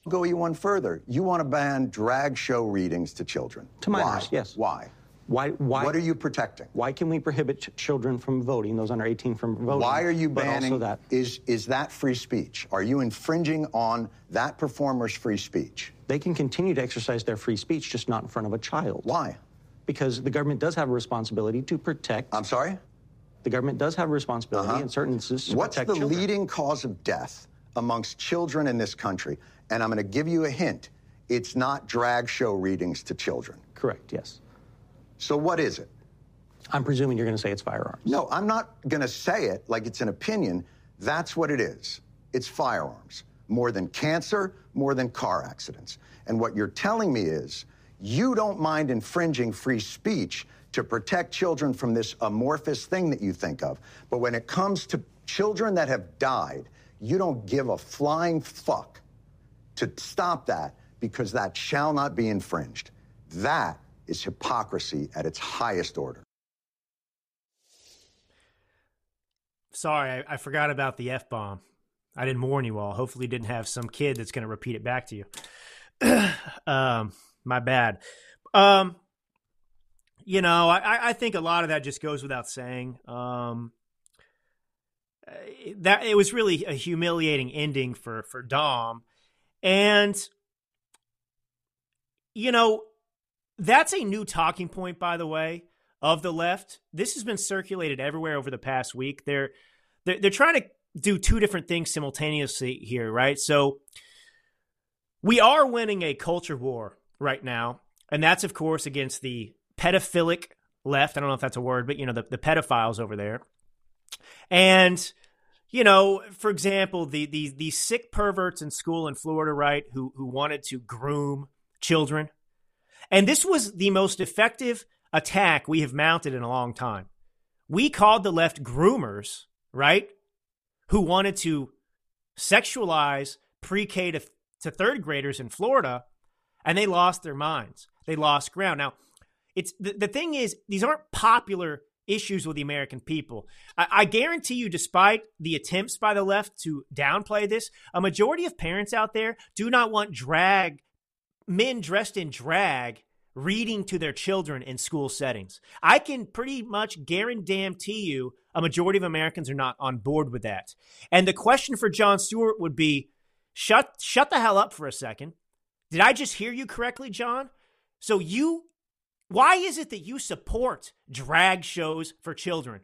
Go you one further. You want to ban drag show readings to children. To minors, Why? yes. Why? Why, why, What are you protecting? why can we prohibit ch- children from voting, those under 18 from voting? Why are you but banning? Also that. Is is that free speech? Are you infringing on that performer's free speech? They can continue to exercise their free speech, just not in front of a child. Why? Because the government does have a responsibility to protect. I'm sorry. The government does have a responsibility Uh-huh. in certain instances What's the children. leading cause of death amongst children in this country? And I'm going to give you a hint. It's not drag show readings to children. Correct. Yes. So what is it? I'm presuming you're going to say it's firearms. No, I'm not going to say it like it's an opinion. That's what it is. It's firearms. More than cancer, more than car accidents. And what you're telling me is you don't mind infringing free speech to protect children from this amorphous thing that you think of. But when it comes to children that have died, you don't give a flying fuck to stop that because that shall not be infringed. That is hypocrisy at its highest order. Sorry, I, I forgot about the F bomb. I didn't warn you all. Hopefully, didn't have some kid that's going to repeat it back to you. um, my bad. Um, you know, I, I think a lot of that just goes without saying. Um, that it was really a humiliating ending for for Dahm, and you know, that's a new talking point, by the way, of the left. This has been circulated everywhere over the past week. They're they're, they're trying to do two different things simultaneously here, right? So we are winning a culture war right now, and that's of course against the pedophilic left. I don't know if that's a word, but you know the, the pedophiles over there, and you know, for example, the the the sick perverts in school in Florida, right, who who wanted to groom children. And this was the most effective attack we have mounted in a long time. We called the left groomers, right? Who wanted to sexualize pre K to, to third graders in Florida, and they lost their minds. They lost ground. Now, it's the, the thing is, these aren't popular issues with the American people. I, I guarantee you, despite the attempts by the left to downplay this, a majority of parents out there do not want drag men dressed in drag reading to their children in school settings. I can pretty much guarantee you a majority of Americans are not on board with that. And the question for Jon Stewart would be shut shut the hell up for a second. Did I just hear you correctly, Jon? So you why is it that you support drag shows for children?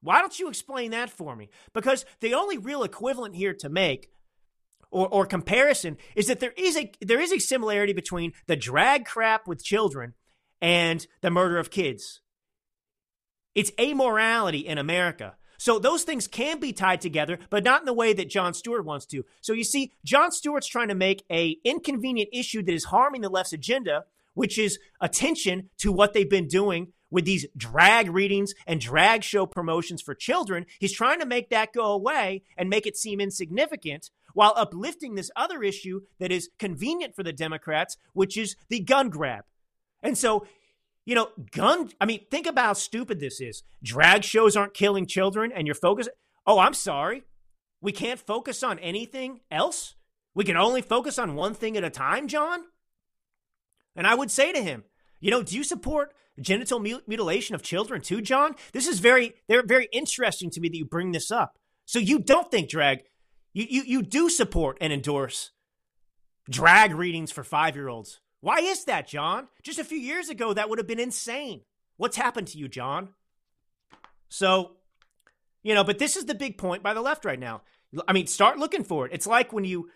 Why don't you explain that for me? Because the only real equivalent here to make or, or comparison is that there is a there is a similarity between the drag crap with children and the murder of kids. It's amorality in America. So those things can be tied together, but not in the way that Jon Stewart wants to. So you see, Jon Stewart's trying to make a inconvenient issue that is harming the left's agenda, which is attention to what they've been doing with these drag readings and drag show promotions for children. He's trying to make that go away and make it seem insignificant while uplifting this other issue that is convenient for the Democrats, which is the gun grab. And so, you know, gun, I mean, think about how stupid this is. Drag shows aren't killing children, and you're focused. Oh, I'm sorry. We can't focus on anything else? We can only focus on one thing at a time, Jon? And I would say to him, you know, do you support genital mutilation of children too, Jon? This is very, they're very interesting to me that you bring this up. So you don't think drag, you, you, you do support and endorse drag readings for five year olds. Why is that, Jon? Just a few years ago, that would have been insane. What's happened to you, Jon? So, you know, but this is the big point by the left right now. I mean, start looking for it. It's like when you,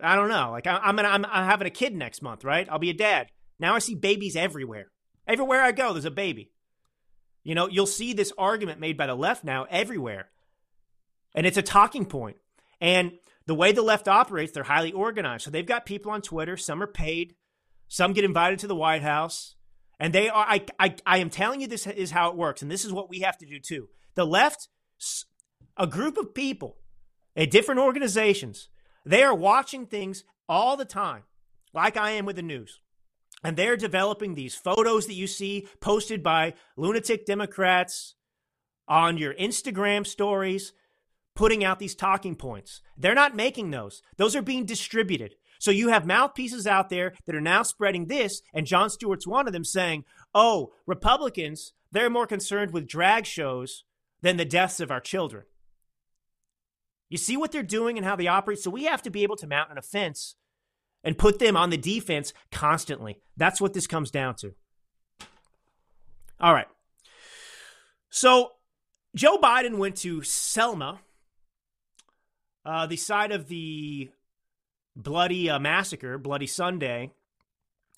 I don't know, like I, am gonna, I'm, I'm having a kid next month, right? I'll be a dad. Now I see babies everywhere. Everywhere I go, there's a baby. You know, you'll see this argument made by the left now everywhere. And it's a talking point. And the way the left operates, they're highly organized. So they've got people on Twitter, some are paid, some get invited to the White House. And they are, I, I, I am telling you, this is how it works. And this is what we have to do too. The left, a group of people at different organizations, they are watching things all the time, like I am with the news. And they're developing these photos that you see posted by lunatic Democrats on your Instagram stories, putting out these talking points. They're not making those, those are being distributed. So you have mouthpieces out there that are now spreading this, and Jon Stewart's one of them saying, oh, Republicans, they're more concerned with drag shows than the deaths of our children. You see what they're doing and how they operate? So we have to be able to mount an offense and put them on the defense constantly. That's what this comes down to. All right. So Joe Biden went to Selma, uh, the site of the bloody uh, massacre, Bloody Sunday,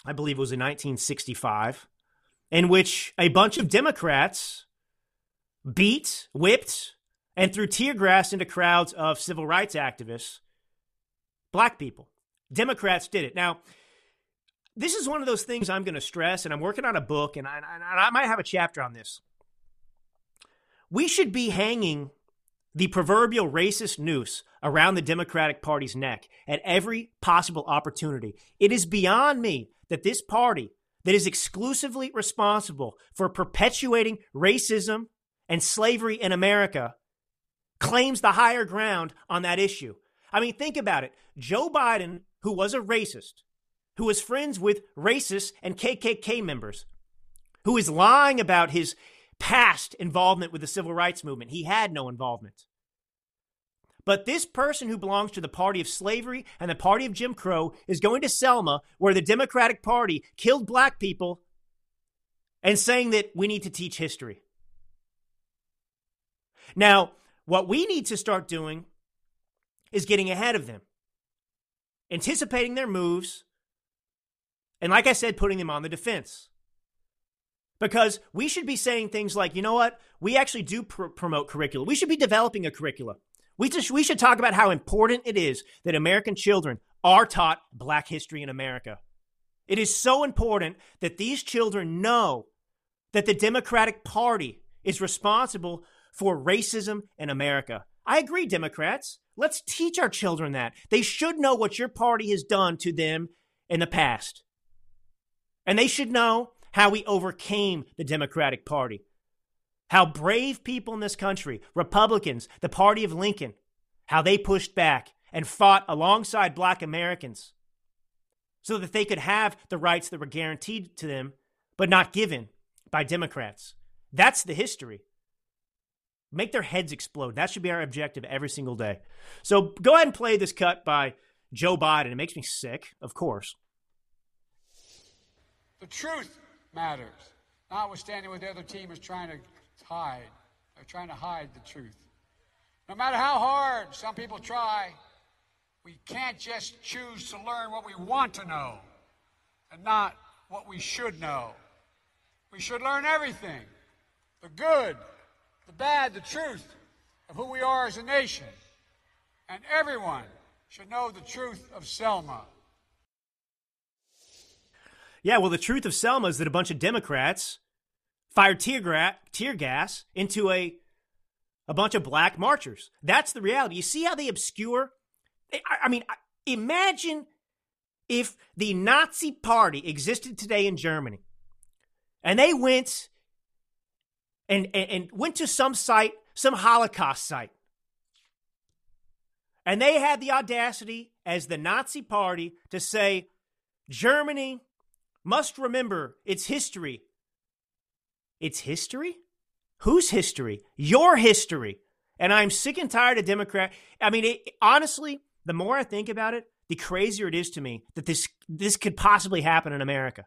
I believe it was in 1965, in which a bunch of Democrats beat, whipped, and threw tear gas into crowds of civil rights activists, black people. Democrats did it. Now, this is one of those things I'm going to stress, and I'm working on a book, and I, and I might have a chapter on this. We should be hanging the proverbial racist noose around the Democratic Party's neck at every possible opportunity. It is beyond me that this party, that is exclusively responsible for perpetuating racism and slavery in America, claims the higher ground on that issue. I mean, think about it. Joe Biden who was a racist, who was friends with racists and KKK members, who is lying about his past involvement with the civil rights movement. He had no involvement. But this person who belongs to the party of slavery and the party of Jim Crow is going to Selma, where the Democratic Party killed black people, and saying that we need to teach history. Now, what we need to start doing is getting ahead of them anticipating their moves, and like I said, putting them on the defense. Because we should be saying things like, you know what? We actually do pr- promote curricula. We should be developing a curricula. We, just, we should talk about how important it is that American children are taught Black history in America. It is so important that these children know that the Democratic Party is responsible for racism in America. I agree, Democrats. Let's teach our children that. They should know what your party has done to them in the past. And they should know how we overcame the Democratic Party. How brave people in this country, Republicans, the party of Lincoln, how they pushed back and fought alongside black Americans so that they could have the rights that were guaranteed to them, but not given by Democrats. That's the history make their heads explode. That should be our objective every single day. So go ahead and play this cut by Joe Biden. It makes me sick, of course. The truth matters, notwithstanding what the other team is trying to hide. They're trying to hide the truth. No matter how hard some people try, we can't just choose to learn what we want to know and not what we should know. We should learn everything the good, the bad, the truth of who we are as a nation. And everyone should know the truth of Selma. Yeah, well, the truth of Selma is that a bunch of Democrats fired tear, gra- tear gas into a a bunch of black marchers. That's the reality. You see how they obscure? I, I mean, imagine if the Nazi Party existed today in Germany, and they went and, and, and went to some site, some Holocaust site, and they had the audacity as the Nazi Party to say, Germany must remember its history. Its history? Whose history? Your history. And I'm sick and tired of Democrat. I mean, it, honestly, the more I think about it, the crazier it is to me that this this could possibly happen in America.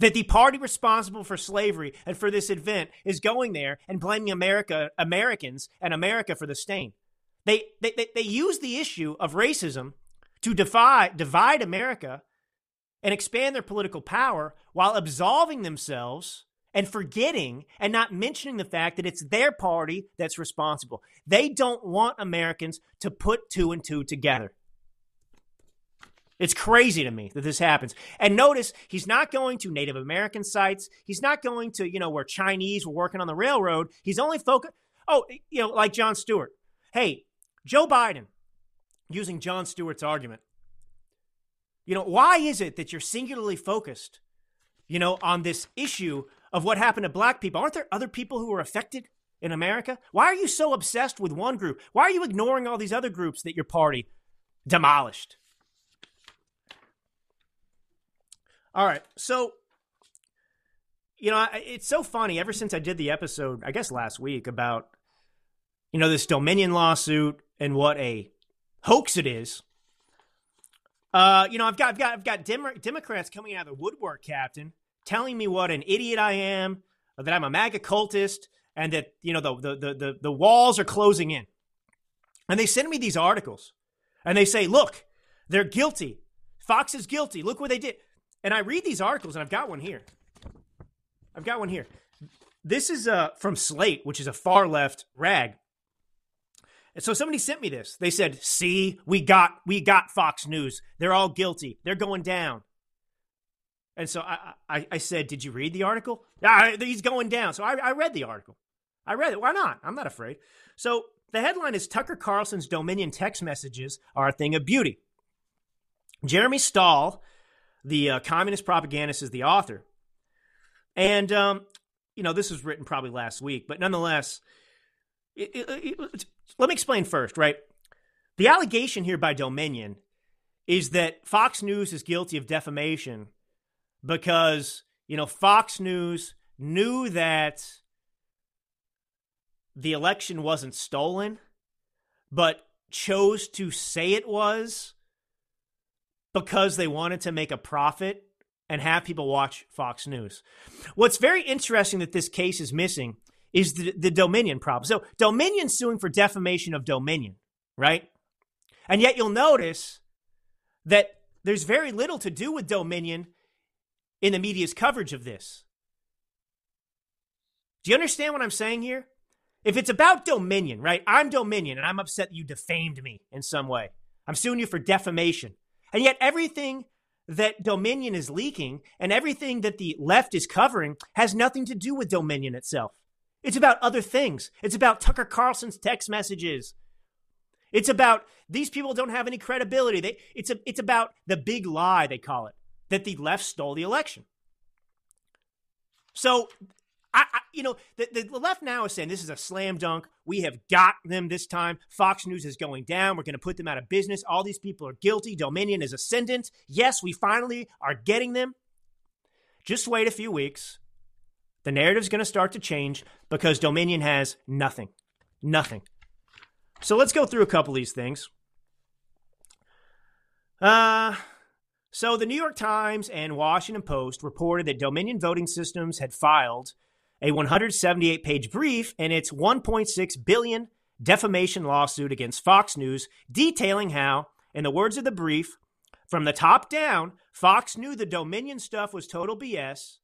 That the party responsible for slavery and for this event is going there and blaming America, Americans, and America for the stain. They they they, they use the issue of racism to defy divide America and expand their political power while absolving themselves and forgetting and not mentioning the fact that it's their party that's responsible. They don't want Americans to put two and two together. It's crazy to me that this happens. And notice he's not going to Native American sites. He's not going to, you know, where Chinese were working on the railroad. He's only focused. Oh, you know, like Jon Stewart. Hey, Joe Biden, using Jon Stewart's argument, you know, why is it that you're singularly focused, you know, on this issue of what happened to black people? Aren't there other people who were affected in America? Why are you so obsessed with one group? Why are you ignoring all these other groups that your party demolished? All right. So, you know, it's so funny. Ever since I did the episode, I guess last week, about, you know, this Dominion lawsuit and what a hoax it is. Uh, you know, I've got, I've got, I've got Dem- Democrats coming out of the woodwork, Captain, telling me what an idiot I am, that I'm a MAGA cultist, and that you know the the the the, the walls are closing in. And they send me these articles, and they say, "Look, they're guilty. Fox is guilty. Look what they did." And I read these articles, and I've got one here. I've got one here. This is uh, from Slate, which is a far left rag. And so somebody sent me this. They said, "See, we got we got Fox News. They're all guilty. They're going down." And so I, I, I said, "Did you read the article?" Yeah, he's going down. So I, I read the article. I read it. Why not? I'm not afraid. So the headline is Tucker Carlson's Dominion text messages are a thing of beauty. Jeremy Stahl the uh, communist propagandist is the author. And, um, you know, this was written probably last week, but nonetheless, it, it, it, let me explain first, right? The allegation here by Dominion is that Fox News is guilty of defamation because, you know, Fox News knew that the election wasn't stolen, but chose to say it was because they wanted to make a profit and have people watch Fox News. What's very interesting that this case is missing is the, the Dominion problem. So, Dominion suing for defamation of Dominion, right? And yet you'll notice that there's very little to do with Dominion in the media's coverage of this. Do you understand what I'm saying here? If it's about Dominion, right? I'm Dominion and I'm upset that you defamed me in some way. I'm suing you for defamation. And yet, everything that Dominion is leaking and everything that the left is covering has nothing to do with Dominion itself. It's about other things. It's about Tucker Carlson's text messages. It's about these people don't have any credibility. They, it's, a, it's about the big lie, they call it, that the left stole the election. So I, I, you know, the, the left now is saying this is a slam dunk. We have got them this time. Fox News is going down. We're going to put them out of business. All these people are guilty. Dominion is ascendant. Yes, we finally are getting them. Just wait a few weeks. The narrative's going to start to change because Dominion has nothing. Nothing. So let's go through a couple of these things. Uh, so the New York Times and Washington Post reported that Dominion Voting Systems had filed a 178 page brief in its 1.6 billion defamation lawsuit against Fox News, detailing how, in the words of the brief, from the top down, Fox knew the Dominion stuff was total BS.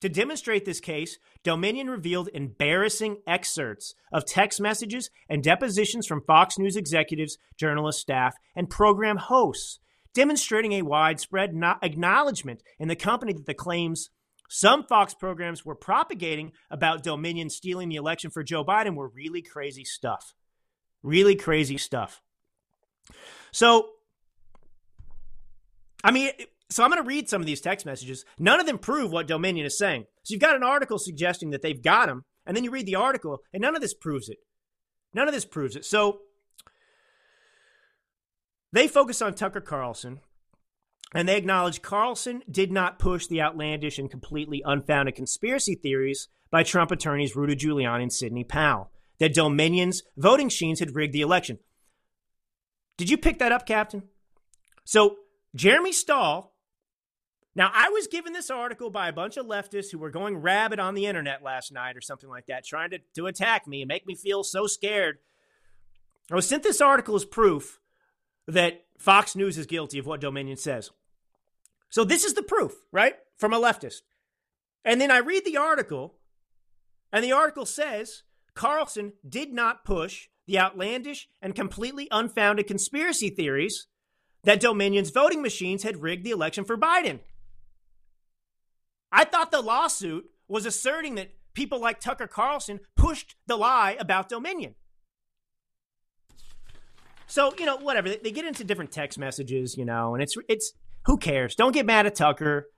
To demonstrate this case, Dominion revealed embarrassing excerpts of text messages and depositions from Fox News executives, journalists, staff, and program hosts, demonstrating a widespread no- acknowledgement in the company that the claims some Fox programs were propagating about Dominion stealing the election for Joe Biden were really crazy stuff. Really crazy stuff. So, I mean, so I'm going to read some of these text messages. None of them prove what Dominion is saying. So you've got an article suggesting that they've got him, and then you read the article, and none of this proves it. None of this proves it. So they focus on Tucker Carlson, and they acknowledge Carlson did not push the outlandish and completely unfounded conspiracy theories by Trump attorneys Rudy Giuliani and Sidney Powell that Dominion's voting machines had rigged the election. Did you pick that up, Captain? So Jeremy Stahl now, I was given this article by a bunch of leftists who were going rabid on the internet last night or something like that, trying to, to attack me and make me feel so scared. I was sent this article as proof that Fox News is guilty of what Dominion says. So, this is the proof, right? From a leftist. And then I read the article, and the article says Carlson did not push the outlandish and completely unfounded conspiracy theories that Dominion's voting machines had rigged the election for Biden. I thought the lawsuit was asserting that people like Tucker Carlson pushed the lie about Dominion. So, you know, whatever. They, they get into different text messages, you know, and it's, it's, who cares? Don't get mad at Tucker.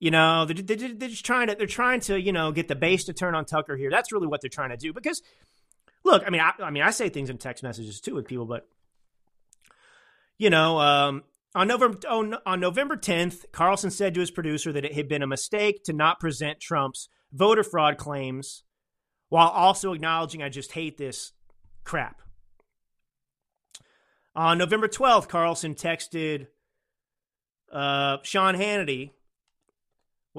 You know, they're, they're, just trying to, they're trying to, you know, get the base to turn on Tucker here. That's really what they're trying to do because, look, I mean, I, I mean, I say things in text messages too with people, but, you know, um, on November, on November 10th, Carlson said to his producer that it had been a mistake to not present Trump's voter fraud claims while also acknowledging, I just hate this crap. On November 12th, Carlson texted uh, Sean Hannity.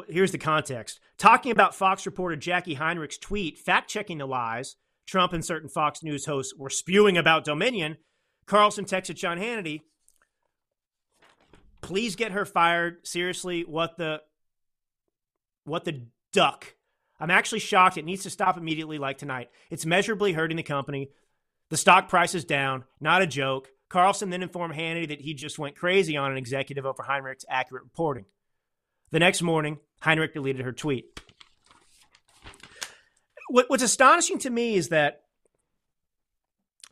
Here's the context. Talking about Fox reporter Jacqui Heinrich's tweet, fact checking the lies Trump and certain Fox News hosts were spewing about Dominion, Carlson texted Sean Hannity, Please get her fired. Seriously, what the what the duck? I'm actually shocked. It needs to stop immediately, like tonight. It's measurably hurting the company. The stock price is down. Not a joke. Carlson then informed Hannity that he just went crazy on an executive over Heinrich's accurate reporting. The next morning, Heinrich deleted her tweet. what's astonishing to me is that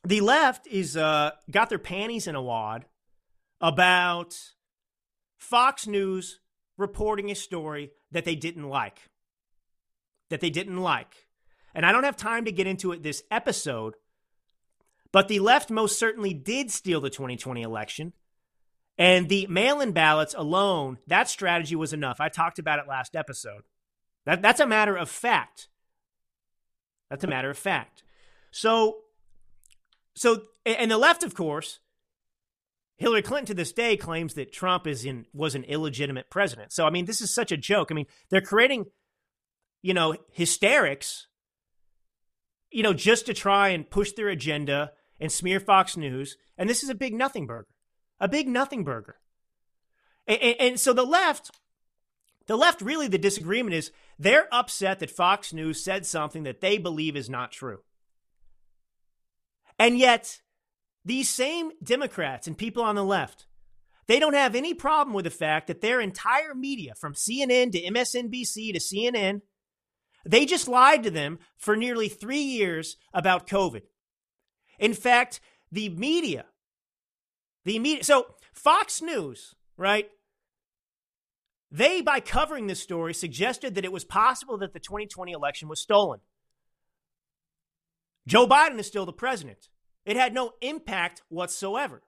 the left is uh, got their panties in a wad about Fox News reporting a story that they didn't like. That they didn't like. And I don't have time to get into it this episode, but the left most certainly did steal the 2020 election. And the mail in ballots alone, that strategy was enough. I talked about it last episode. That, that's a matter of fact. That's a matter of fact. So, so, and the left, of course, Hillary Clinton to this day claims that Trump is in was an illegitimate president. So I mean, this is such a joke. I mean, they're creating, you know, hysterics, you know, just to try and push their agenda and smear Fox News. And this is a big nothing burger, a big nothing burger. And, and, and so the left, the left, really, the disagreement is they're upset that Fox News said something that they believe is not true. And yet, these same Democrats and people on the left, they don't have any problem with the fact that their entire media, from CNN to MSNBC to CNN, they just lied to them for nearly three years about COVID. In fact, the media, the media, so Fox News, right? They, by covering this story, suggested that it was possible that the 2020 election was stolen. Joe Biden is still the president. It had no impact whatsoever.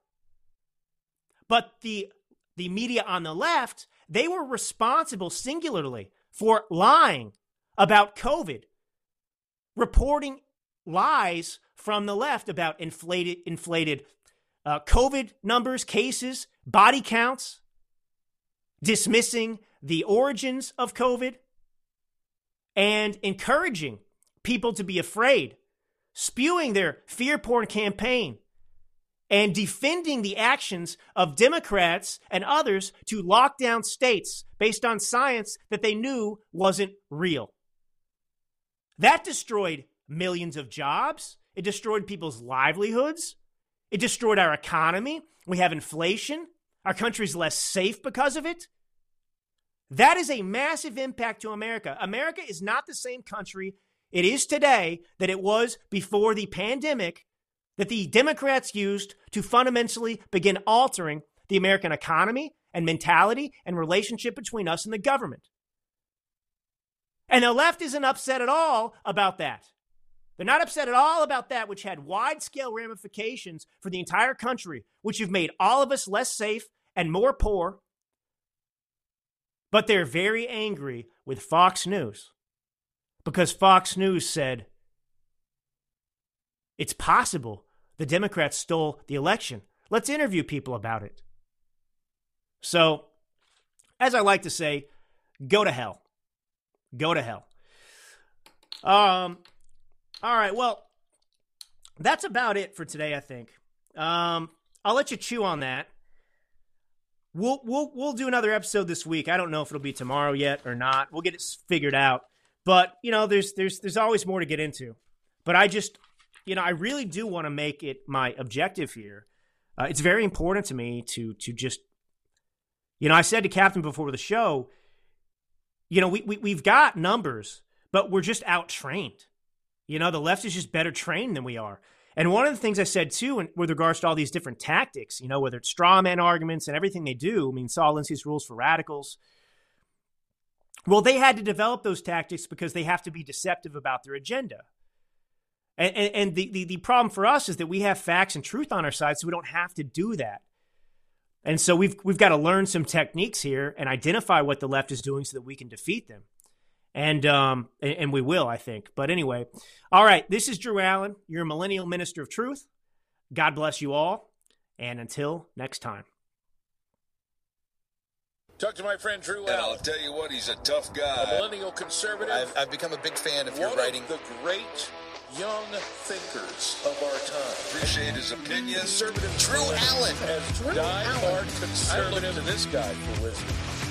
But the the media on the left, they were responsible singularly for lying about COVID, reporting lies from the left about inflated inflated uh, COVID numbers, cases, body counts, dismissing the origins of COVID, and encouraging people to be afraid, spewing their fear porn campaign, and defending the actions of Democrats and others to lock down states based on science that they knew wasn't real. That destroyed millions of jobs. It destroyed people's livelihoods. It destroyed our economy. We have inflation. Our country's less safe because of it. That is a massive impact to America. America is not the same country it is today that it was before the pandemic that the Democrats used to fundamentally begin altering the American economy and mentality and relationship between us and the government. And the left isn't upset at all about that. They're not upset at all about that, which had wide scale ramifications for the entire country, which have made all of us less safe and more poor. But they're very angry with Fox News because Fox News said it's possible the Democrats stole the election. Let's interview people about it. So, as I like to say, go to hell. Go to hell. Um, all right. Well, that's about it for today. I think. Um, I'll let you chew on that. We'll we'll we'll do another episode this week. I don't know if it'll be tomorrow yet or not. We'll get it figured out. But you know, there's there's there's always more to get into. But I just, you know, I really do want to make it my objective here. Uh, it's very important to me to to just, you know, I said to Captain before the show, you know, we, we we've got numbers, but we're just out trained. You know, the left is just better trained than we are. And one of the things I said too, in, with regards to all these different tactics, you know, whether it's straw man arguments and everything they do, I mean, Saul Alinsky's rules for radicals, well, they had to develop those tactics because they have to be deceptive about their agenda. And, and, and the, the, the problem for us is that we have facts and truth on our side, so we don't have to do that. And so we've we've got to learn some techniques here and identify what the left is doing so that we can defeat them. And um and, and we will, I think. But anyway, all right. This is Drew Allen, your millennial minister of truth. God bless you all, and until next time. Talk to my friend Drew And I'll tell you what, he's a tough guy. a millennial conservative. I've, I've become a big fan of your one writing. of the great young thinkers of our time. Appreciate his opinions. Conservative Drew Allen. as die-hard conservative. I look to this guy for wisdom.